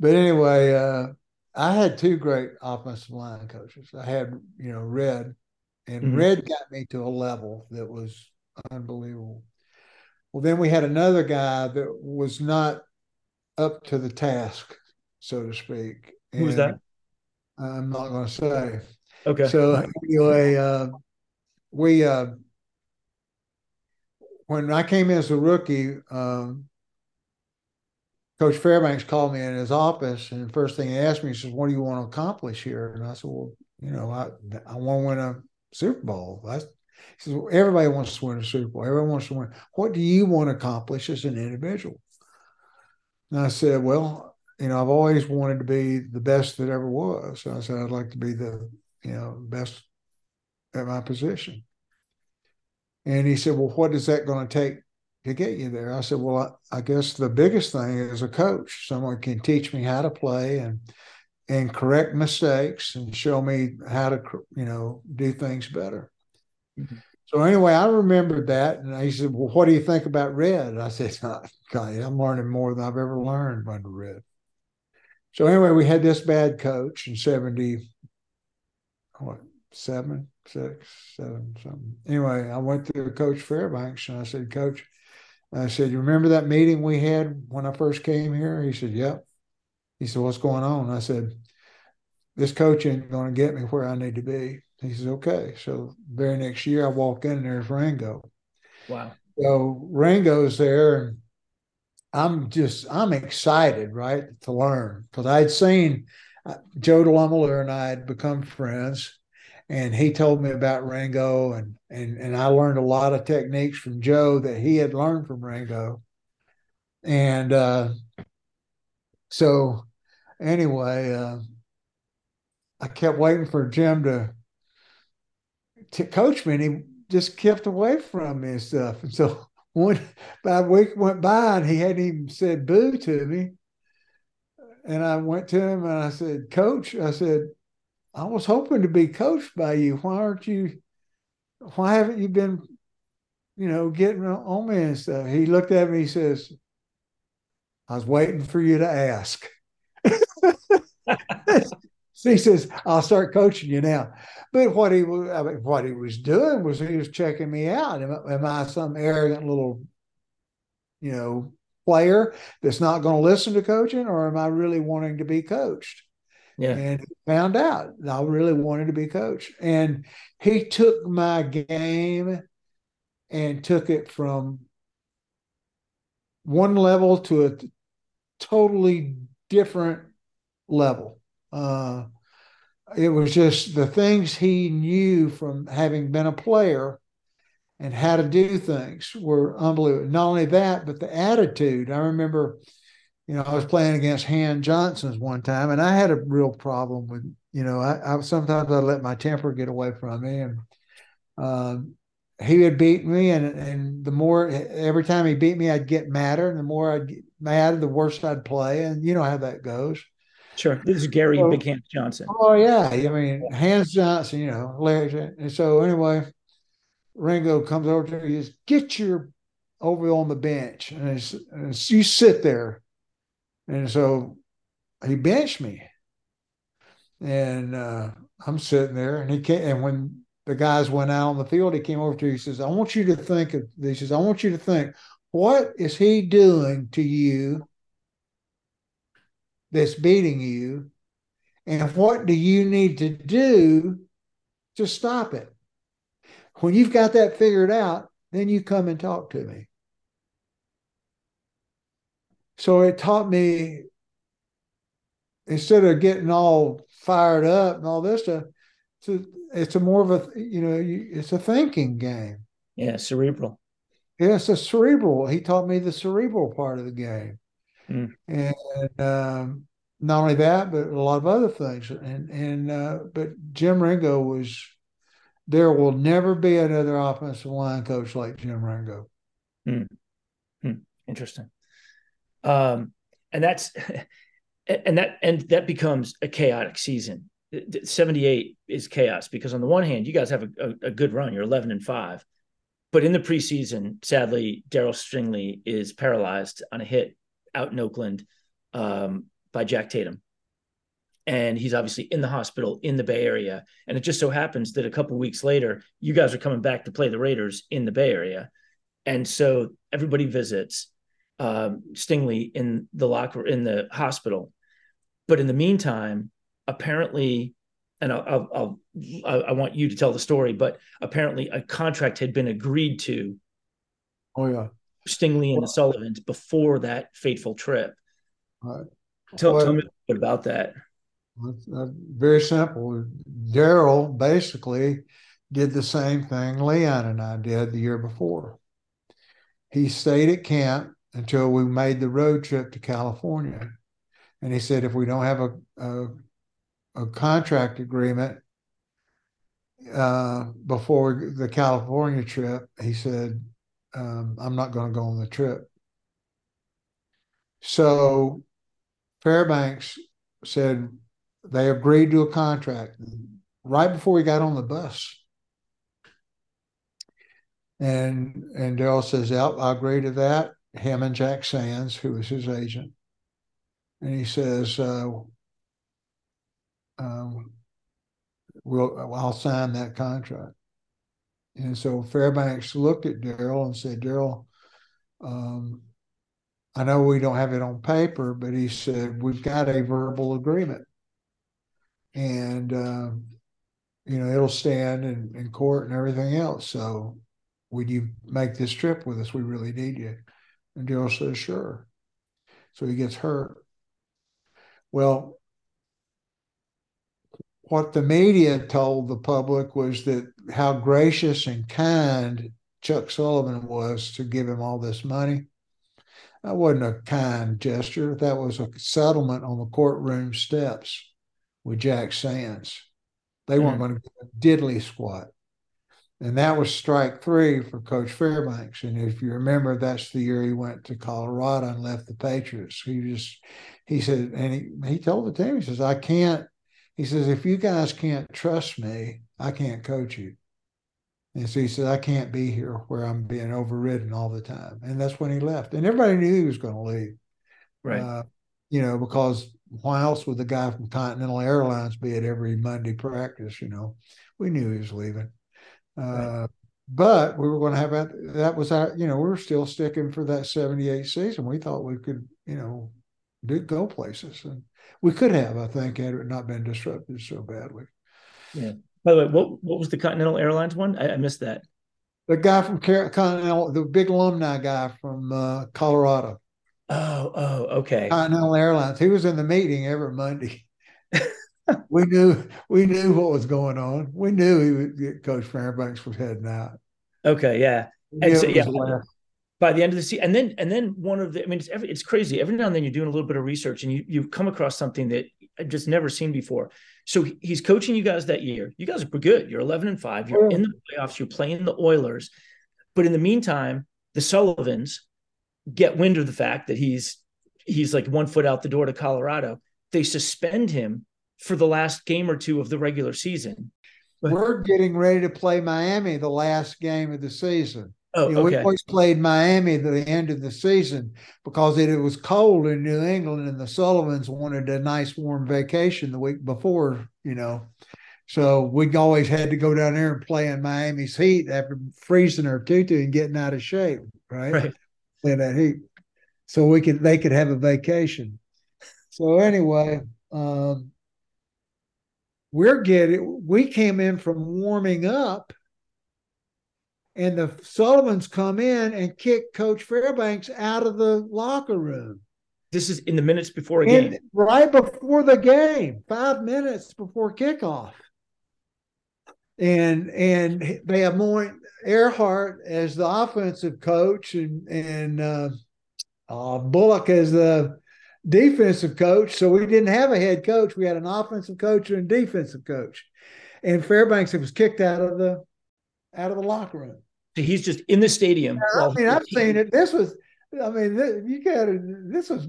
B: But anyway, uh, I had two great offensive line coaches. I had you know Red, and mm-hmm. Red got me to a level that was unbelievable. Well, then we had another guy that was not up to the task, so to speak.
A: Who was that?
B: I'm not going to say.
A: Okay.
B: So anyway, uh, we uh, when I came in as a rookie, um, Coach Fairbanks called me in his office, and first thing he asked me, he says, "What do you want to accomplish here?" And I said, "Well, you know, I I want to win a Super Bowl." That's, he says, well, "Everybody wants to win a Super Bowl. Everyone wants to win. What do you want to accomplish as an individual?" And I said, "Well, you know, I've always wanted to be the best that ever was. I said I'd like to be the you know, best at my position. And he said, Well, what is that going to take to get you there? I said, Well, I, I, guess the biggest thing is a coach, someone can teach me how to play and and correct mistakes and show me how to, you know, do things better. Mm-hmm. So anyway, I remembered that, and he said, "Well, what do you think about red?" I said, God, "I'm learning more than I've ever learned under red." So anyway, we had this bad coach in '70 what seven, six, seven, something. Anyway, I went to Coach Fairbanks and I said, Coach, I said, you remember that meeting we had when I first came here? He said, Yep. He said, What's going on? I said, This coach ain't going to get me where I need to be. He says, Okay. So very next year I walk in and there's Ringo.
A: Wow.
B: So Ringo's there and I'm just I'm excited, right, to learn because I'd seen Joe DeLamielleure and I had become friends, and he told me about Ringo, and and and I learned a lot of techniques from Joe that he had learned from Ringo, and uh, so anyway, uh, I kept waiting for Jim to to coach me, and he just kept away from me and stuff, and so. One a week went by and he hadn't even said boo to me and I went to him and I said, Coach, I said, I was hoping to be coached by you. Why aren't you, why haven't you been, you know, getting on me and stuff? He looked at me, he says, I was waiting for you to ask. so he says, I'll start coaching you now. But what he was, I mean, what he was doing was he was checking me out. Am, am I some arrogant little, you know, player that's not going to listen to coaching, or am I really wanting to be coached?
A: Yeah.
B: And found out I really wanted to be coached. And he took my game and took it from one level to a totally different level. Uh, it was just the things he knew from having been a player and how to do things were unbelievable. Not only that, but the attitude. I remember, you know, I was playing against Han Johnson's one time, and I had a real problem with, you know, I, I sometimes I let my temper get away from me, and um, he would beat me, and and the more every time he beat me, I'd get madder, and the more I'd get mad, the worse I'd play, and you know how that goes.
A: Sure, this is Gary so, Big Hands Johnson.
B: Oh yeah, I mean Hands Johnson, you know, Larry. And so anyway, Ringo comes over to me, he says, "Get your over on the bench," and, it's, and it's, you sit there. And so he benched me, and uh, I'm sitting there, and he came, and when the guys went out on the field, he came over to me, he says, "I want you to think of." He says, "I want you to think, what is he doing to you that's beating you, and what do you need to do to stop it?" When you've got that figured out, then you come and talk to me. So it taught me instead of getting all fired up and all this stuff, it's a, it's a more of a you know it's a thinking game.
A: Yeah, cerebral.
B: Yeah, it's a cerebral. He taught me the cerebral part of the game, mm. and um, not only that, but a lot of other things. And and uh, but Jim Ringo was there will never be another offensive line coach like Jim Ringo.
A: Hmm. Hmm. Interesting. Um, and that's and that and that becomes a chaotic season. 78 is chaos because on the one hand, you guys have a, a, a good run. You're 11 and five, but in the preseason, sadly, Darryl Stingley is paralyzed on a hit out in Oakland um, by Jack Tatum and he's obviously in the hospital in the Bay Area. And it just so happens that a couple weeks later, you guys are coming back to play the Raiders in the Bay Area, and so everybody visits um, Stingley in the locker in the hospital. But in the meantime, apparently, and I'll, I'll, I'll I want you to tell the story, but apparently a contract had been agreed to.
B: Oh yeah,
A: Stingley and the Sullivans before that fateful trip.
B: Right.
A: Tell, well, tell me about that.
B: Very simple. Darryl basically did the same thing Leon and I did the year before. He stayed at camp until we made the road trip to California. And he said, if we don't have a, a, a contract agreement uh, before the California trip, he said, um, I'm not going to go on the trip. So Fairbanks said, they agreed to a contract right before we got on the bus. And and Darryl says, "Yep, I agree to that." Him and Jack Sands, who was his agent, and he says, uh, um, "We'll I'll sign that contract." And so Fairbanks looked at Darryl and said, "Darryl, um, I know we don't have it on paper, but he said we've got a verbal agreement." And um, you know it'll stand in, in court and everything else. So would you make this trip with us? We really need you. And Darryl says, sure. So he gets hurt. Well, what the media told the public was that how gracious and kind Chuck Sullivan was to give him all this money. That wasn't a kind gesture. That was a settlement on the courtroom steps with Jack Sands. They weren't mm-hmm. going to get a diddly squat. And that was strike three for Coach Fairbanks. And if you remember, that's the year he went to Colorado and left the Patriots. He just, he said, and he, he told the team, he says, I can't, he says, if you guys can't trust me, I can't coach you. And so he said, I can't be here where I'm being overridden all the time. And that's when he left. And everybody knew he was going to leave.
A: Right. Uh,
B: you know, because why else would the guy from Continental Airlines be at every Monday practice? You know, we knew he was leaving. Uh, right. But we were going to have that. That was our, you know, we were still sticking for that 78 season. We thought we could, you know, do go places. And we could have, I think, had it not been disrupted so badly.
A: Yeah. By the way, what, what was the Continental Airlines one? I, I missed that.
B: The guy from Continental, the big alumni guy from uh, Colorado.
A: Oh, oh, okay.
B: Continental Airlines. He was in the meeting every Monday. we knew we knew what was going on. We knew he would, Coach Fairbanks was heading out.
A: Okay, yeah. And so, yeah, by the end of the season, and then and then one of the, I mean, it's every, it's crazy. Every now and then you're doing a little bit of research, and you you come across something that I've just never seen before. So he's coaching you guys that year. You guys are good. You're 11 and five. You're oh. in the playoffs. You're playing the Oilers, but in the meantime, the Sullivans get wind of the fact that he's he's like one foot out the door to Colorado. They suspend him for the last game or two of the regular season.
B: But, We're getting ready to play Miami the last game of the season.
A: Oh, you know,
B: okay. We always played Miami at the end of the season because it, it, was cold in New England and the Sullivans wanted a nice warm vacation the week before, you know. So we always had to go down there and play in Miami's heat after freezing our tutu and getting out of shape, right?
A: Right.
B: In that heat. So we could they could have a vacation. So anyway, um, we're getting we came in from warming up and the Sullivans come in and kick Coach Fairbanks out of the locker room.
A: This is in the minutes before a game.
B: right before the game, five minutes before kickoff. And and they have more Erhardt as the offensive coach and and uh, uh, Bullough as the defensive coach. So we didn't have a head coach. We had an offensive coach and a defensive coach. And Fairbanks was kicked out of the out of the locker room.
A: So he's just in the stadium.
B: I mean, I've seen it. This was, I mean, you got. This was.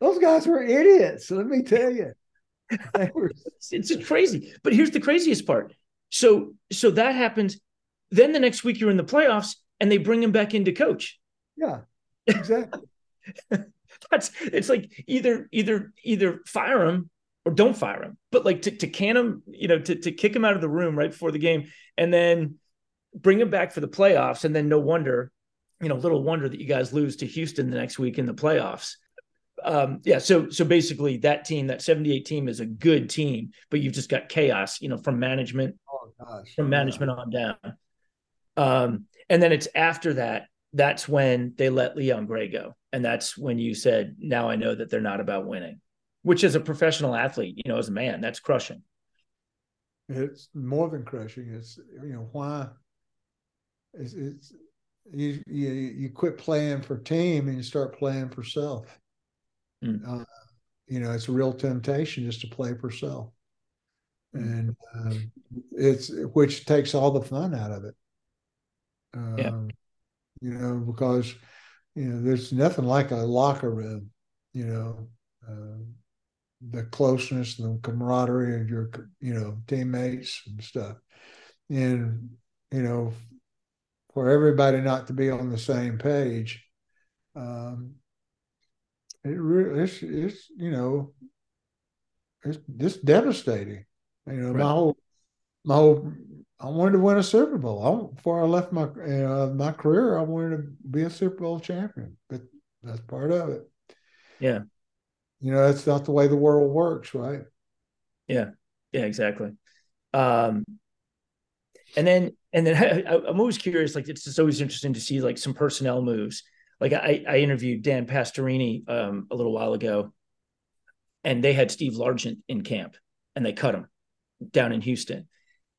B: Those guys were idiots. Let me tell you.
A: Were, it's crazy. But here's the craziest part. So so that happens. Then the next week you're in the playoffs, and they bring him back in to coach.
B: Yeah, exactly.
A: that's it's like either either either fire him or don't fire him. But like to, to can him, you know, to, to kick him out of the room right before the game and then bring him back for the playoffs. And then no wonder, you know, little wonder that you guys lose to Houston the next week in the playoffs. Um, yeah, so so basically that team, that 78 team is a good team, but you've just got chaos, you know, from management, oh, gosh, from management on down. Um, and then it's after that that's when they let Leon Gray go. And that's when you said, now I know that they're not about winning, which as a professional athlete, you know, as a man, that's crushing.
B: It's more than crushing. It's, you know, why it's, it's you, you, you quit playing for team and you start playing for self. Mm. Uh, you know, it's a real temptation just to play for self. Mm. And um, it's which takes all the fun out of it. Um, yeah you know, because you know there's nothing like a locker room, you know, uh, the closeness, the camaraderie of your you know teammates and stuff, and you know, for everybody not to be on the same page, um, it really it's, it's you know it's it's devastating. You know, right. my whole my whole I wanted to win a Super Bowl. I, before I left my uh, my career, I wanted to be a Super Bowl champion. But that's part of it.
A: Yeah.
B: You know, that's not the way the world works, right?
A: Yeah. Yeah. Exactly. Um, and then and then I, am always curious. Like it's just always interesting to see like some personnel moves. Like I, I interviewed Dan Pastorini um, a little while ago, and they had Steve Largent in camp, and they cut him down in Houston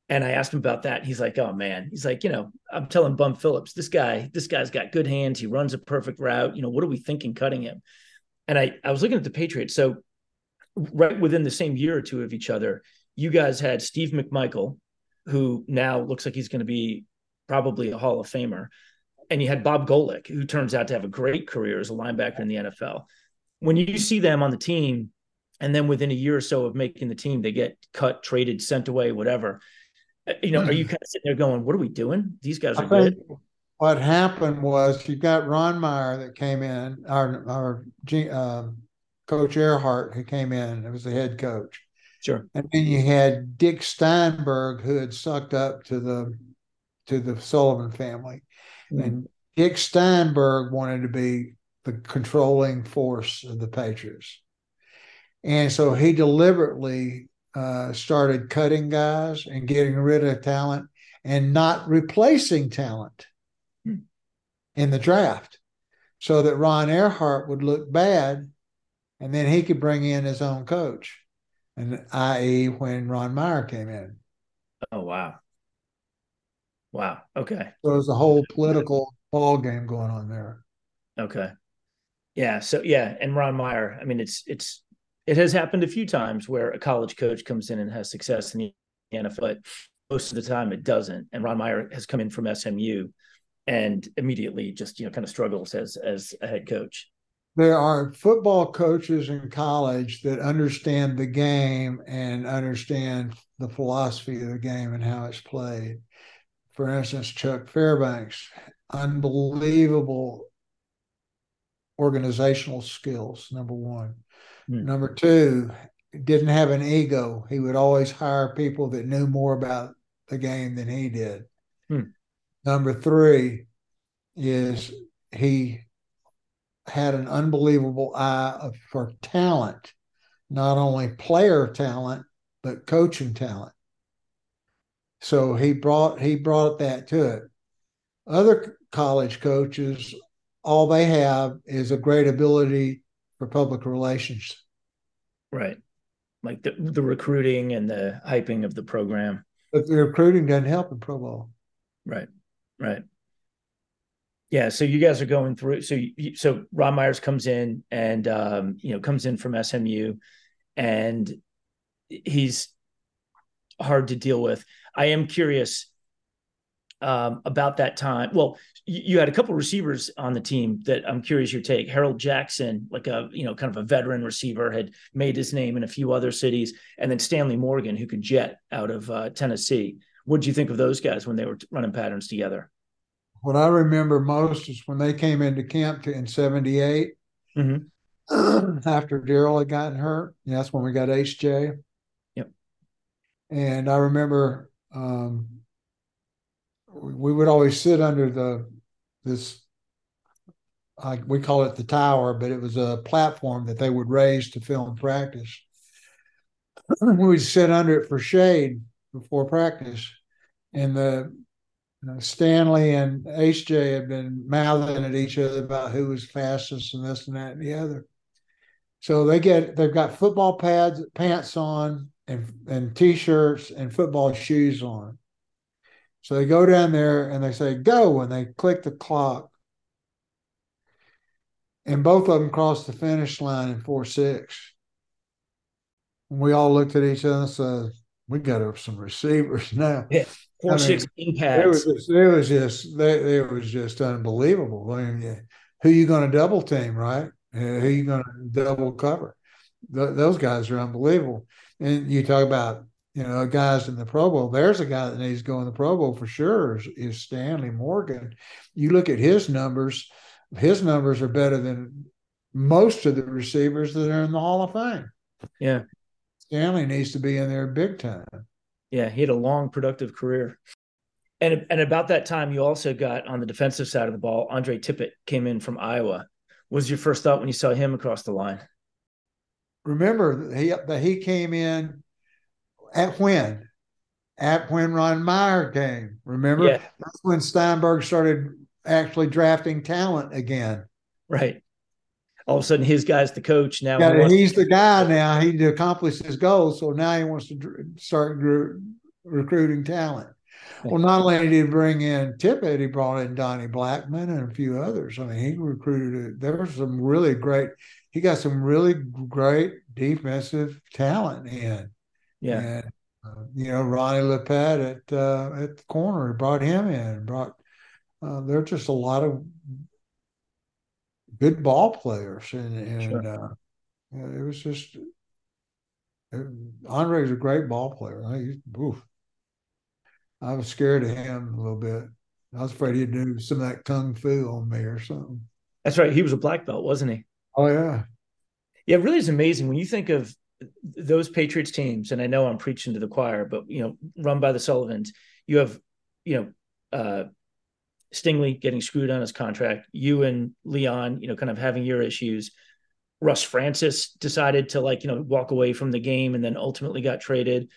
A: and I asked him about that. He's like, "Oh man," he's like, "You know, I'm telling Bum Phillips, this guy, this guy's got good hands. He runs a perfect route. You know, what are we thinking cutting him?" And I, I was looking at the Patriots. So, right within the same year or two of each other, you guys had Steve McMichael, who now looks like he's going to be probably a Hall of Famer, and you had Bob Golic, who turns out to have a great career as a linebacker in the NFL. When you see them on the team, and then within a year or so of making the team, they get cut, traded, sent away, whatever you know, are you kind of sitting there going, "What are we doing? These guys are good."
B: What happened was you got Ron Meyer that came in, our our uh, coach Erhardt who came in. It was the head coach.
A: Sure.
B: And then you had Dick Steinberg who had sucked up to the to the Sullivan family, mm-hmm. and Dick Steinberg wanted to be the controlling force of the Patriots. And so he deliberately uh, started cutting guys and getting rid of talent and not replacing talent hmm. in the draft so that Ron Erhardt would look bad and then he could bring in his own coach. And i.e., when Ron Meyer came in.
A: Oh, wow. Wow. Okay.
B: So there's a whole political ball game going on there.
A: Okay. Yeah. So yeah, and Ron Meyer. I mean, it's it's it has happened a few times where a college coach comes in and has success in the NFL, but most of the time it doesn't. And Ron Meyer has come in from SMU and immediately just you know kind of struggles as as a head coach.
B: There are football coaches in college that understand the game and understand the philosophy of the game and how it's played. For instance, Chuck Fairbanks, unbelievable organizational skills, number one. Hmm. Number two, didn't have an ego. He would always hire people that knew more about the game than he did. Hmm. Number three is he had an unbelievable eye for talent, not only player talent, but coaching talent. So he brought he brought that to it. Other college coaches, all they have is a great ability for public relations.
A: Right. Like the, the recruiting and the hyping of the program.
B: But the recruiting doesn't help in Pro Bowl.
A: Right. Right. Yeah. So you guys are going through. So you, so Ron Myers comes in and um, you know comes in from SMU, and he's hard to deal with. I am curious um, about that time. Well, you, had a couple receivers on the team that I'm curious your take. Harold Jackson, like a you know kind of a veteran receiver, had made his name in a few other cities, and then Stanley Morgan, who could jet out of uh, Tennessee. What did you think of those guys when they were running patterns together?
B: What I remember most is when they came into camp in '78. Mm-hmm. after Darryl had gotten hurt, yeah, that's when we got HJ.
A: Yep.
B: And I remember um, we would always sit under the this like we call it the tower, but it was a platform that they would raise to film practice. we would sit under it for shade before practice, and the you know, Stanley and HJ had been mouthing at each other about who was fastest and this and that and the other. So they get they've got football pads, pants on, and and t-shirts and football shoes on. So they go down there and they say, go, and they click the clock. And both of them cross the finish line in 4 6. And we all looked at each other and said, we got some receivers now.
A: Yeah. Four I six mean, impacts.
B: It was just, it was just, it was just unbelievable. I mean, who you going to double team, right? Who you going to double cover? those guys are unbelievable. And you talk about you know, guys in the Pro Bowl. There's a guy that needs to go in the Pro Bowl for sure is, is Stanley Morgan. You look at his numbers, his numbers are better than most of the receivers that are in the Hall of Fame.
A: Yeah.
B: Stanley needs to be in there big time.
A: Yeah, he had a long, productive career. And, and about that time, you also got on the defensive side of the ball, Andre Tippett came in from Iowa. What was your first thought when you saw him across the line?
B: Remember that he, that he came in at when? At when Ron Meyer came. Remember? Yeah. That's when Steinberg started actually drafting talent again.
A: Right. All of a sudden, his guy's the coach now.
B: Yeah, he he's to- the guy now. He accomplished his goals, so now he wants to start recruiting talent. Well, not only did he bring in Tippett, he brought in Donnie Blackmon and a few others. I mean, he recruited. There was some really great. He got some really great defensive talent in.
A: Yeah. And,
B: uh, you know, Ronnie Lippett at uh, at the corner brought him in. Brought uh, there are just a lot of good ball players, and and sure. uh, it was just it, Andre's a great ball player. I, oof, I was scared of him a little bit. I was afraid he'd do some of that kung fu on me or something.
A: That's right. He was a black belt, wasn't he?
B: Oh yeah.
A: Yeah, it really is amazing when you think of those Patriots teams, and I know I'm preaching to the choir, but you know, run by the Sullivans, you have, you know, uh, Stingley getting screwed on his contract, you and Leon, you know, kind of having your issues. Russ Francis decided to like, you know, walk away from the game and then ultimately got traded.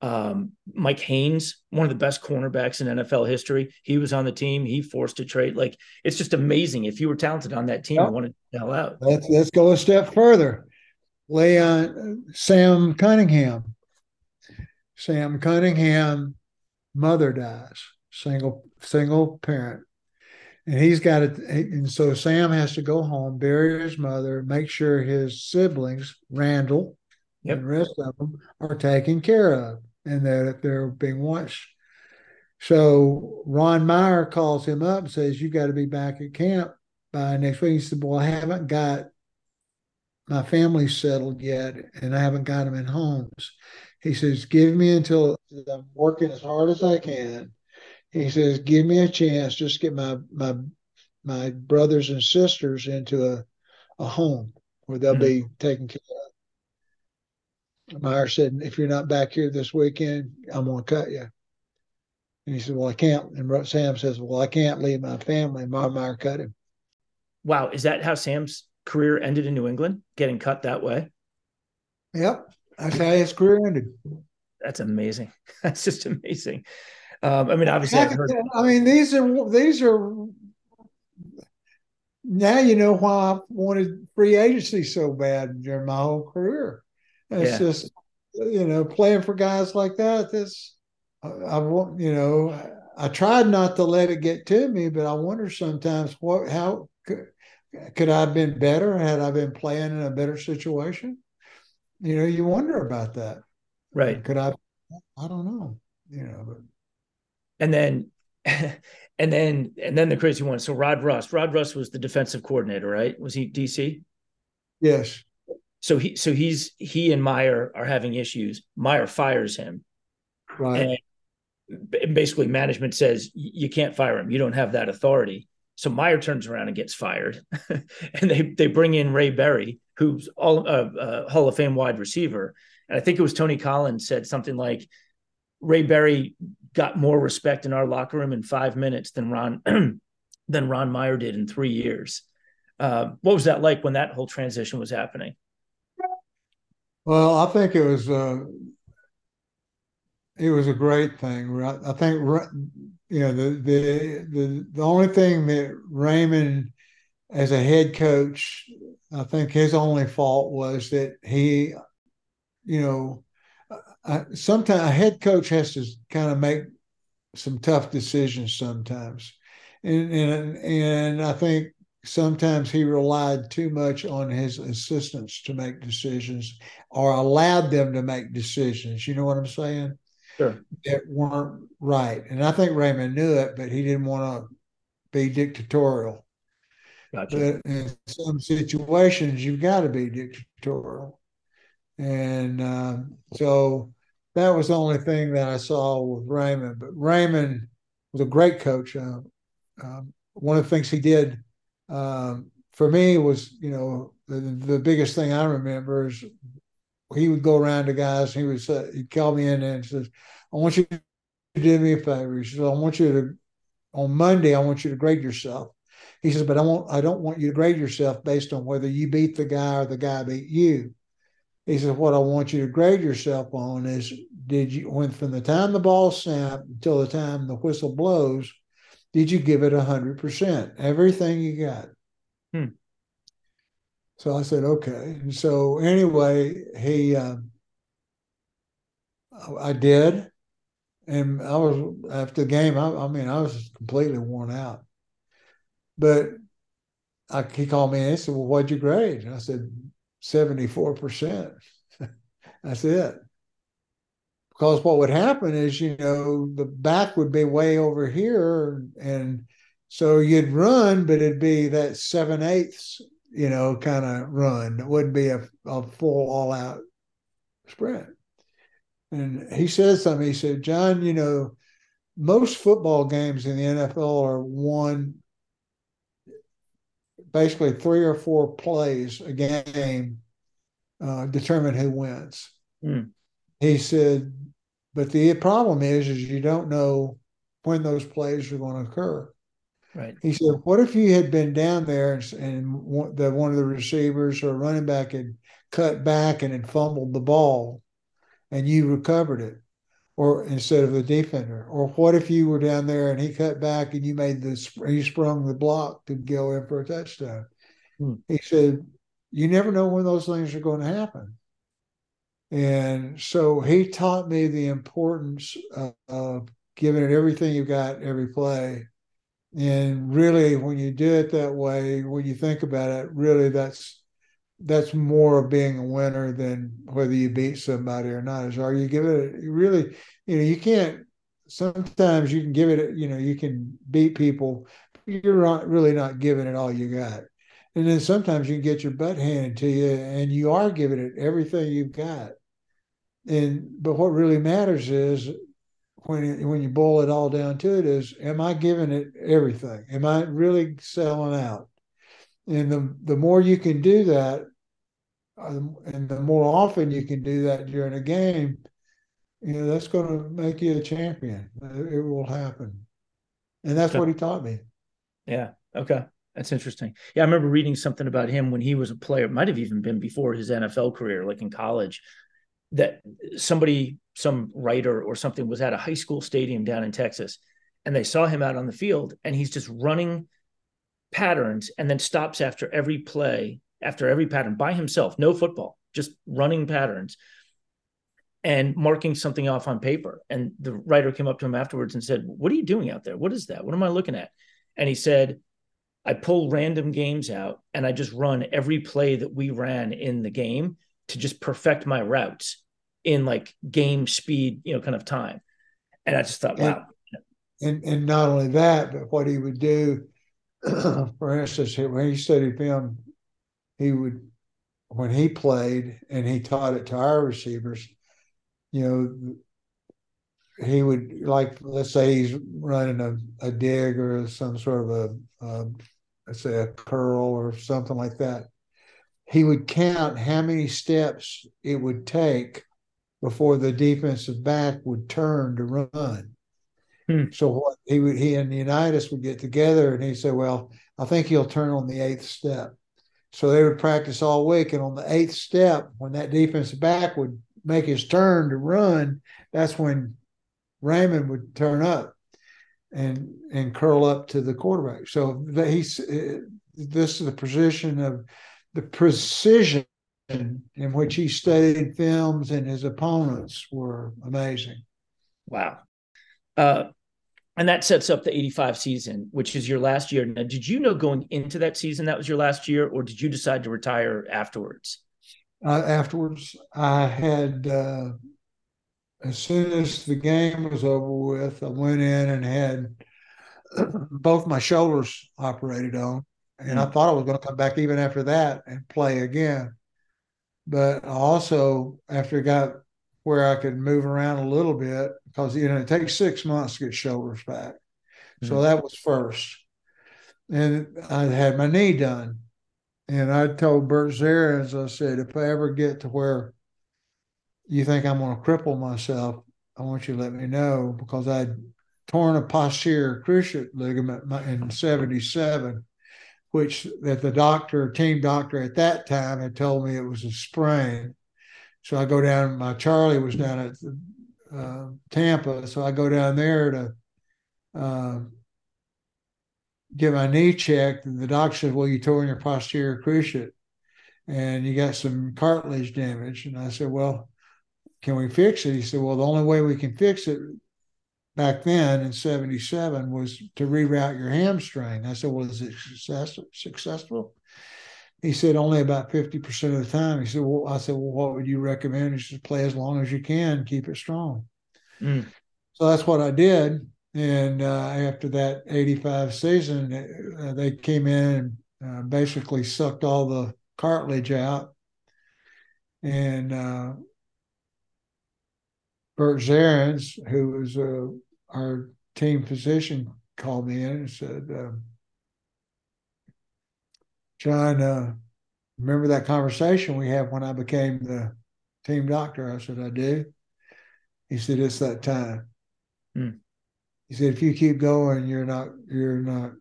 A: Um, Mike Haynes, one of the best cornerbacks in NFL history, he was on the team. He forced a trade. Like it's just amazing. If you were talented on that team, yep. you wanted to hell out.
B: Let's let's go a step further. Leon Sam Cunningham. Sam Cunningham, mother dies. single single parent, and he's got it. And so Sam has to go home, bury his mother, make sure his siblings, Randall, yep. and the rest of them, are taken care of, and that they're being watched. So Ron Meyer calls him up and says, "You got to be back at camp by next week." He said, "Well, I haven't got my family's settled yet, and I haven't got them in homes." He says, "Give me until I'm working as hard as I can." He says, "Give me a chance, just get my my my brothers and sisters into a a home where they'll mm-hmm. be taken care of." Meyer said, "If you're not back here this weekend, I'm going to cut you." And he said, Well, I can't. And Sam says, Well, I can't leave my family. Meyer cut him.
A: Wow. Is that how Sam's career ended in New England, getting cut that way?
B: Yep. That's how his career ended.
A: That's amazing. That's just amazing. Um, I mean, obviously, I, heard-
B: I mean, these are these are now you know why I wanted free agency so bad during my whole career. It's yeah. just you know playing for guys like that. This I, want, you know, I tried not to let it get to me, but I wonder sometimes what, how could, I have been better had I been playing in a better situation? You know, you wonder about that.
A: Right.
B: Could I, I don't know, you know, but.
A: And then, and then, and then the crazy one. So Rod Rust, Rod Rust was the defensive coordinator, right? Was he DC?
B: Yes.
A: So he, so he's, he and Meyer are having issues. Meyer fires him.
B: Right. And
A: basically management says you can't fire him. You don't have that authority. So Meyer turns around and gets fired, and they they bring in Ray Berry, who's all uh, uh, Hall of Fame wide receiver. And I think it was Tony Collins said something like, Ray Berry got more respect in our locker room in five minutes than Ron than Ron Meyer did in three years. Uh, what was that like when that whole transition was happening?
B: Well, I think it was uh, it was a great thing. I think you know the the the the only thing that Raymond, as a head coach, I think his only fault was that he, you know, uh, uh, sometimes a head coach has to kind of make some tough decisions sometimes, and and and I think sometimes he relied too much on his assistants to make decisions or allowed them to make decisions. You know what I'm saying?
A: Sure.
B: that weren't right. And I think Raymond knew it, but he didn't want to be dictatorial.
A: Gotcha.
B: But in some situations, you've got to be dictatorial. And um, so that was the only thing that I saw with Raymond. But Raymond was a great coach. Uh, um, one of the things he did um, for me was, you know, the, the biggest thing I remember is he would go around to guys. he would say, he'd call me in and says, "I want you to do me a favor." He says, "I want you to on Monday. I want you to grade yourself." He says, "But I want I don't want you to grade yourself based on whether you beat the guy or the guy beat you." He says, "What I want you to grade yourself on is did you when from the time the ball snapped until the time the whistle blows, did you give it hundred percent, everything you got?"
A: Hmm.
B: So I said, okay. So anyway, he, uh, I did. And I was, after the game, I, I mean, I was completely worn out. But I, he called me and he said, well, what'd you grade? And I said, 74%. That's it. Because what would happen is, you know, the back would be way over here. And so you'd run, but it'd be that seven eighths you know, kind of run. It wouldn't be a, a full all out sprint. And he said something. He said, John, you know, most football games in the NFL are won basically three or four plays a game uh, determine who wins.
A: Mm.
B: He said, but the problem is, is you don't know when those plays are going to occur.
A: Right.
B: He said, "What if you had been down there and, and the one of the receivers or running back had cut back and had fumbled the ball, and you recovered it, or instead of the defender? Or what if you were down there and he cut back and you made the he sprung the block to go in for a touchdown?" Hmm. He said, "You never know when those things are going to happen." And so he taught me the importance of, of giving it everything you've got every play. And really, when you do it that way, when you think about it, really that's that's more of being a winner than whether you beat somebody or not. Is are you giving it you really, you know, you can't sometimes you can give it, you know, you can beat people, you're not really not giving it all you got. And then sometimes you get your butt handed to you and you are giving it everything you've got. And but what really matters is when it, when you boil it all down to it is am I giving it everything? Am I really selling out? And the the more you can do that, um, and the more often you can do that during a game, you know that's going to make you a champion. It will happen, and that's what he taught me.
A: Yeah. Okay. That's interesting. Yeah, I remember reading something about him when he was a player. It might have even been before his NFL career, like in college, that somebody, some writer or something, was at a high school stadium down in Texas, and they saw him out on the field, and he's just running patterns, and then stops after every play, after every pattern by himself, no football, just running patterns, and marking something off on paper. And the writer came up to him afterwards and said, "What are you doing out there? What is that? What am I looking at?" And he said I pull random games out and I just run every play that we ran in the game to just perfect my routes in like game speed, you know, kind of time. And I just thought, wow.
B: And, and, and not only that, but what he would do, for instance, when he studied film, he would, when he played and he taught it to our receivers, you know, he would like let's say he's running a, a dig or some sort of a, a let's say a curl or something like that, he would count how many steps it would take before the defensive back would turn to run. Hmm. So what he would he and Unitas would get together and he said, Well, I think he'll turn on the eighth step. So they would practice all week. And on the eighth step, when that defensive back would make his turn to run, that's when Raymond would turn up and and curl up to the quarterback. So he's uh, this is the position of the precision in which he studied films and his opponents were amazing.
A: Wow. Uh, and that sets up the 85 season, which is your last year. Now, did you know going into that season that was your last year, or did you decide to retire afterwards?
B: Uh, afterwards, I had uh, as soon as the game was over with, I went in and had both my shoulders operated on. And I hmm. thought I was going to come back even after that and play again. But also, after I got where I could move around a little bit, because, you know, it takes six months to get shoulders back. Mm-hmm. So that was first. And I had my knee done. And I told Bert Zarins, I said, if I ever get to where you think I'm going to cripple myself, I want you to let me know because I'd torn a posterior cruciate ligament in 77, which that the doctor, team doctor at that time had told me it was a sprain. So I go down, my Charlie was down at uh, Tampa. So I go down there to uh, get my knee checked. And the doctor said, well, you tore your posterior cruciate and you got some cartilage damage. And I said, well, can we fix it? He said, well, the only way we can fix it back then in 77 was to reroute your hamstring. I said, well, is it success- successful? He said, only about 50% of the time. He said, well, I said, well, what would you recommend? He said, play as long as you can, keep it strong. Mm. So that's what I did. And uh, after that 85 season, uh, they came in and uh, basically sucked all the cartilage out. And uh, Bert Zarins, who was uh, our team physician, called me in and said, uh, John, uh, remember that conversation we had when I became the team doctor? I said, I do. He said, it's that time. Mm. He said, if you keep going, you're not, you're not,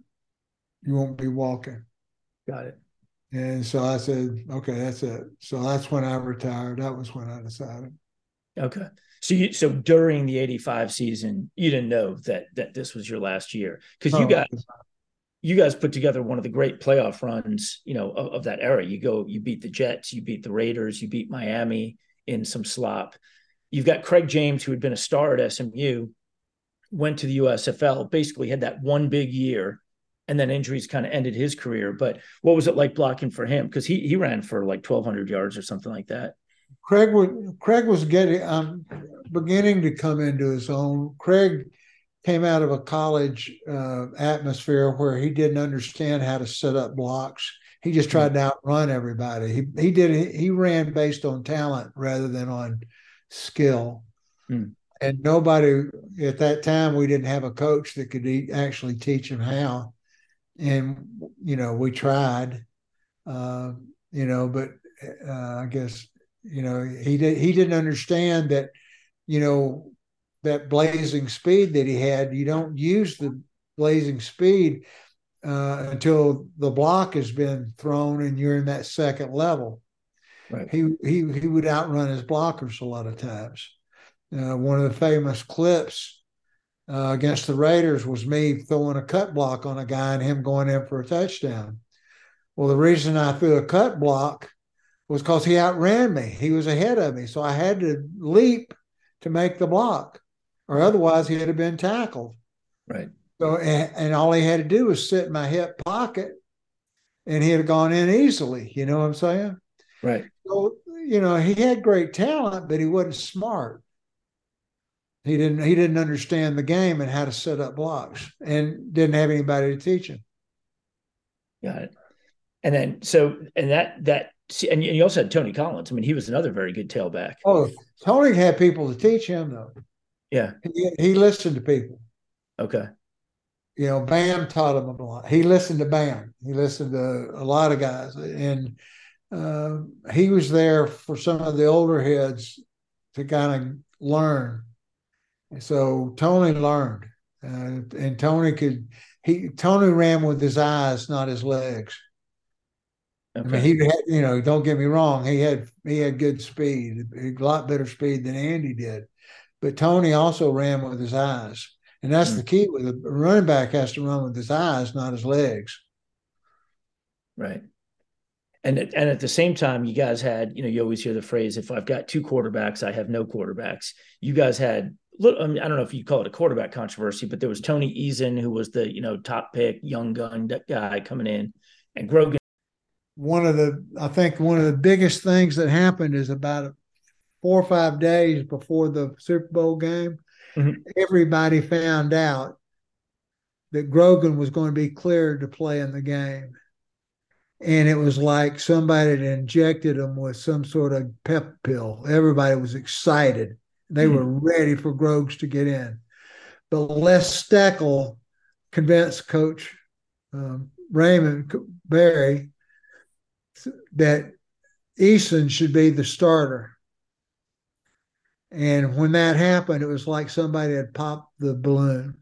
B: you won't be walking.
A: Got it.
B: And so I said, okay, that's it. So that's when I retired. That was when I decided.
A: Okay. So you so during the 85 season, you didn't know that that this was your last year because you oh, guys you guys put together one of the great playoff runs, you know, of, of, that era. You go, you beat the Jets, you beat the Raiders, you beat Miami in some slop. You've got Craig James, who had been a star at SMU, went to the USFL, basically had that one big year, and then injuries kind of ended his career. But what was it like blocking for him? Because he he ran for like twelve hundred yards or something like that.
B: Craig was Craig was getting um, beginning to come into his own. Craig came out of a college uh, atmosphere where he didn't understand how to set up blocks. He just tried to outrun everybody. He he did he ran based on talent rather than on skill. Mm. And nobody at that time we didn't have a coach that could actually teach him how. And you know we tried, uh, you know, but uh, I guess you know he did he didn't understand that you know that blazing speed that he had. You don't use the blazing speed uh, until the block has been thrown and you're in that second level. Right. He he he would outrun his blockers a lot of times. Uh, one of the famous clips uh, against the Raiders was me throwing a cut block on a guy and him going in for a touchdown. Well, the reason I threw a cut block was because he outran me. He was ahead of me, so I had to leap to make the block, or otherwise he'd have been tackled.
A: Right.
B: So, and, and all he had to do was sit in my hip pocket, and he'd have gone in easily. You know what I'm saying?
A: Right.
B: So, you know, he had great talent, but he wasn't smart. He didn't he didn't understand the game and how to set up blocks and didn't have anybody to teach him.
A: Got it. And then so and that that and you also had Tony Collins. I mean, he was another very good tailback.
B: Oh, Tony had people to teach him though.
A: Yeah.
B: He, he listened to people.
A: Okay.
B: You know, Bam taught him a lot. He listened to Bam. He listened to a lot of guys, and uh, he was there for some of the older heads to kind of learn. So Tony learned, uh, and Tony could he Tony ran with his eyes, not his legs. Okay. I mean, he had, you know, don't get me wrong, he had he had good speed, a lot better speed than Andy did, but Tony also ran with his eyes, and that's mm-hmm. the key. With a running back has to run with his eyes, not his legs.
A: Right and and at the same time, you guys had, you know, you always hear the phrase, "If I've got two quarterbacks, I have no quarterbacks." You guys had, I, mean, I don't know if you call it a quarterback controversy, but there was Tony Eason, who was the, you know, top pick, young gun guy coming in, and Grogan.
B: One of the, I think, one of the biggest things that happened is about four or five days before the Super Bowl game, mm-hmm. everybody found out that Grogan was going to be cleared to play in the game and it was like somebody had injected him with some sort of pep pill. Everybody was excited. They mm-hmm. were ready for Grogs to get in. But Les Steckel convinced Coach um, Raymond Berry that Eason should be the starter. And when that happened, it was like somebody had popped the balloon.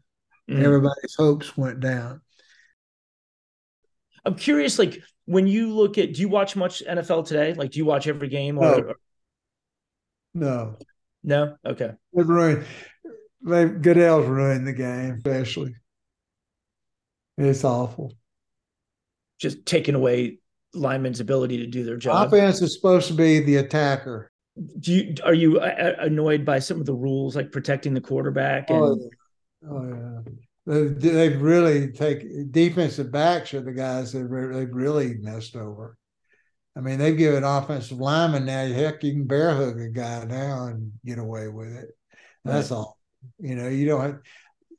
B: Mm-hmm. Everybody's hopes went down.
A: I'm curious, like when you look at, do you watch much NFL today? Like, do you watch every game? Or,
B: no. No.
A: No. Okay.
B: It ruined. Goodell's ruined the game, especially. It's awful.
A: Just taking away linemen's ability to do their job.
B: Offense is supposed to be the attacker.
A: Do you are you uh, uh, annoyed by some of the rules like protecting the quarterback? And...
B: Oh, oh yeah they've really take defensive backs are the guys that they've really messed over. I mean, they've given offensive linemen now. Heck, you can bear hug a guy now and get away with it. That's right. all. You know, you don't. Have,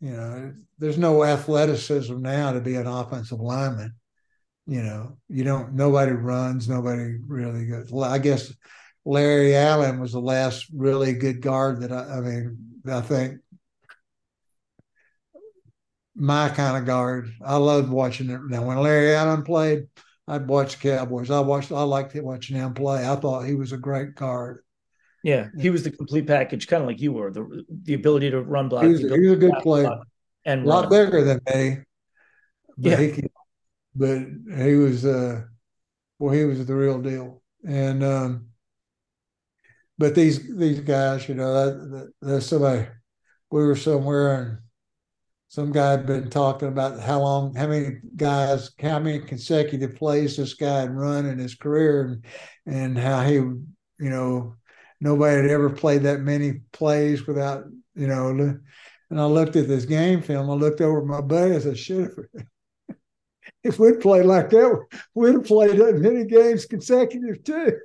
B: you know, there's no athleticism now to be an offensive lineman. You know, you don't. Nobody runs. Nobody really goes. Well, I guess Larry Allen was the last really good guard that I. I mean, I think my kind of guard. I loved watching it. Now, when Larry Allen played, I'd watch the Cowboys. I watched. I liked watching him play. I thought he was a great guard.
A: Yeah, he was the complete package, kind of like you were. The the ability to run block.
B: He was, he was a good player, and a lot bigger than me. But yeah. he, but he was. uh Well, he was the real deal, and um but these these guys, you know, that, that, that's somebody. We were somewhere and some guy had been talking about how long, how many guys, how many consecutive plays this guy had run in his career, and and how he, you know, nobody had ever played that many plays without, you know, And I looked at this game film. I looked over at my buddy. I said, "Shit, if, we'd played like that, we'd have played that many games consecutive too."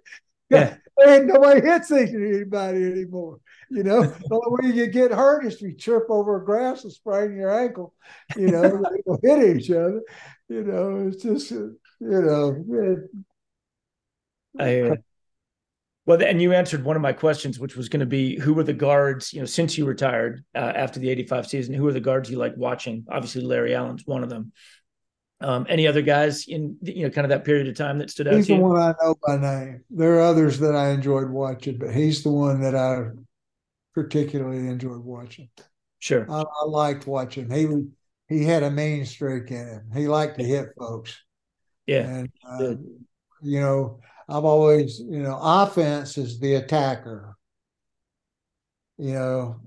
B: Yeah. ain't nobody hits anybody anymore. You know, the only way you get hurt is if you trip over grass and sprain your ankle. You know, they hit each other. You know, it's just, you know. It,
A: I, uh, well, and you answered one of my questions, which was going to be who were the guards, you know, since you retired uh, after the 85 season, who are the guards you like watching? Obviously, Larry Allen's one of them. Um, any other guys in you know kind of that period of time that stood out?
B: He's
A: the
B: one I know by name. There are others that I enjoyed watching, but he's the one that I particularly enjoyed watching.
A: Sure,
B: I, I liked watching. He he had a mean streak in him. He liked to hit folks.
A: Yeah,
B: and uh, you know, I've always you know, offense is the attacker. You know,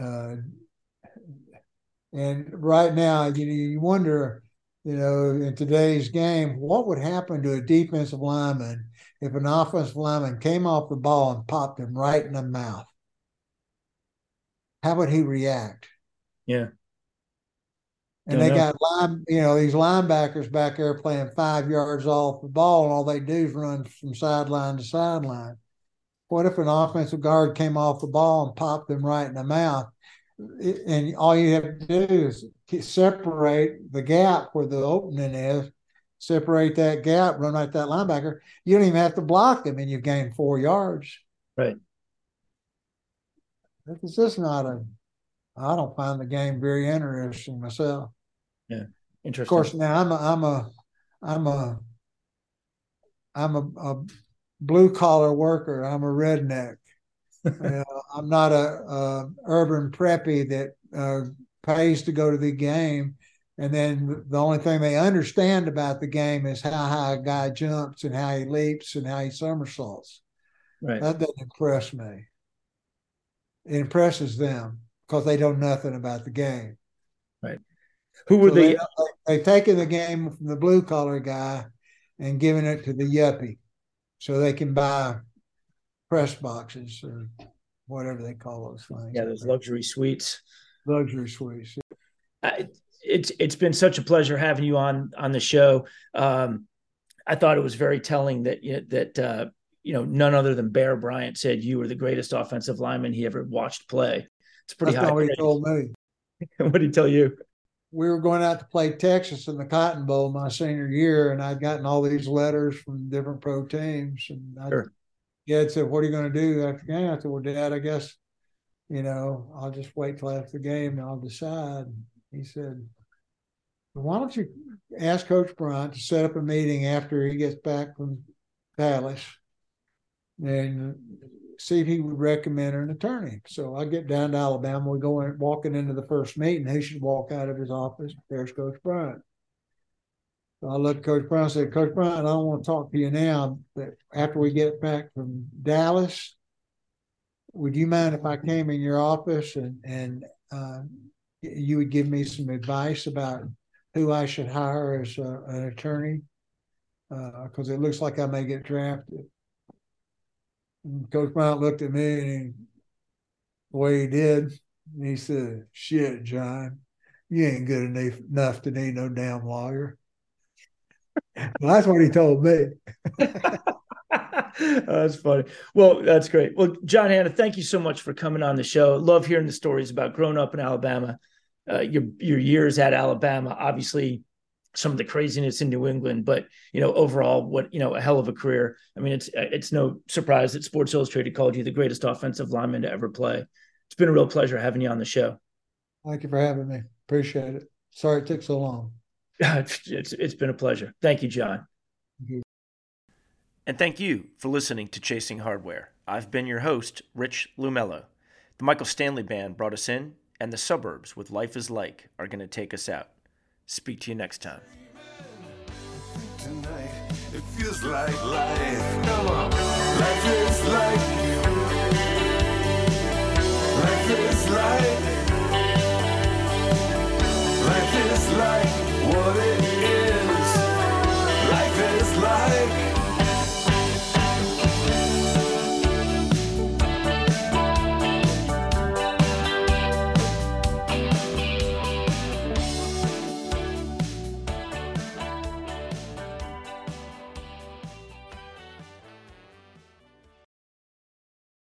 B: uh, and right now, you know, you wonder you know, in today's game, what would happen to a defensive lineman if an offensive lineman came off the ball and popped him right in the mouth? How would he react?
A: Yeah.
B: And Don't they know. got line, you know, these linebackers back there playing five yards off the ball, and all they do is run from sideline to sideline. What if an offensive guard came off the ball and popped them right in the mouth? And all you have to do is separate the gap where the opening is, separate that gap, run like that linebacker. You don't even have to block them, and you've gained four yards.
A: Right.
B: It's just not a. I don't find the game very interesting myself.
A: Yeah, interesting.
B: Of course, now I'm a, I'm a, I'm a, I'm a, a blue collar worker. I'm a redneck. you know, I'm not a, a urban preppy that uh, pays to go to the game. And then the only thing they understand about the game is how high a guy jumps and how he leaps and how he somersaults.
A: Right.
B: That doesn't impress me. It impresses them because they know nothing about the game.
A: Right. Who were so
B: they? they have taken the game from the blue collar guy and given it to the yuppie so they can buy press boxes or whatever they call those things.
A: Yeah, those luxury suites
B: luxury suites.
A: it's it's been such a pleasure having you on on the show. Um, I thought it was very telling that that uh, you know none other than Bear Bryant said you were the greatest offensive lineman he ever watched play. It's pretty
B: That's
A: high.
B: what he told me.
A: what did he tell you?
B: We were going out to play Texas in the Cotton Bowl my senior year, and I'd gotten all these letters from different pro teams, and I, sure. Dad said, "What are you going to do after the game?" I said, "Well, Dad, I guess." You know, I'll just wait till after the game and I'll decide. He said, why don't you ask Coach Bryant to set up a meeting after he gets back from Dallas and see if he would recommend an attorney. So I get down to Alabama. We go in, walking into the first meeting. He should walk out of his office. There's Coach Bryant. So I looked at Coach Bryant and said, Coach Bryant, I don't want to talk to you now, but after we get back from Dallas, would you mind if I came in your office and and uh, you would give me some advice about who I should hire as a, an attorney? Because uh, it looks like I may get drafted. And Coach Bryant looked at me and he, the way he did, and he said, "Shit, John, you ain't good enough enough to need no damn lawyer." well, that's what he told me.
A: that's funny. Well, that's great. Well, John Hannah, thank you so much for coming on the show. Love hearing the stories about growing up in Alabama, uh, your your years at Alabama. Obviously, some of the craziness in New England, but you know, overall, what you know, a hell of a career. I mean, it's it's no surprise that Sports Illustrated called you the greatest offensive lineman to ever play. It's been a real pleasure having you on the show.
B: Thank you for having me. Appreciate it. Sorry it took so long.
A: it's it's been a pleasure. Thank you, John. And thank you for listening to Chasing Hardware. I've been your host, Rich Lumello. The Michael Stanley Band brought us in, and the suburbs with Life is Like are going to take us out. Speak to you next time. Tonight, it feels like life. Come on. Life is like. Life is like. Life is like what it is. Life is like.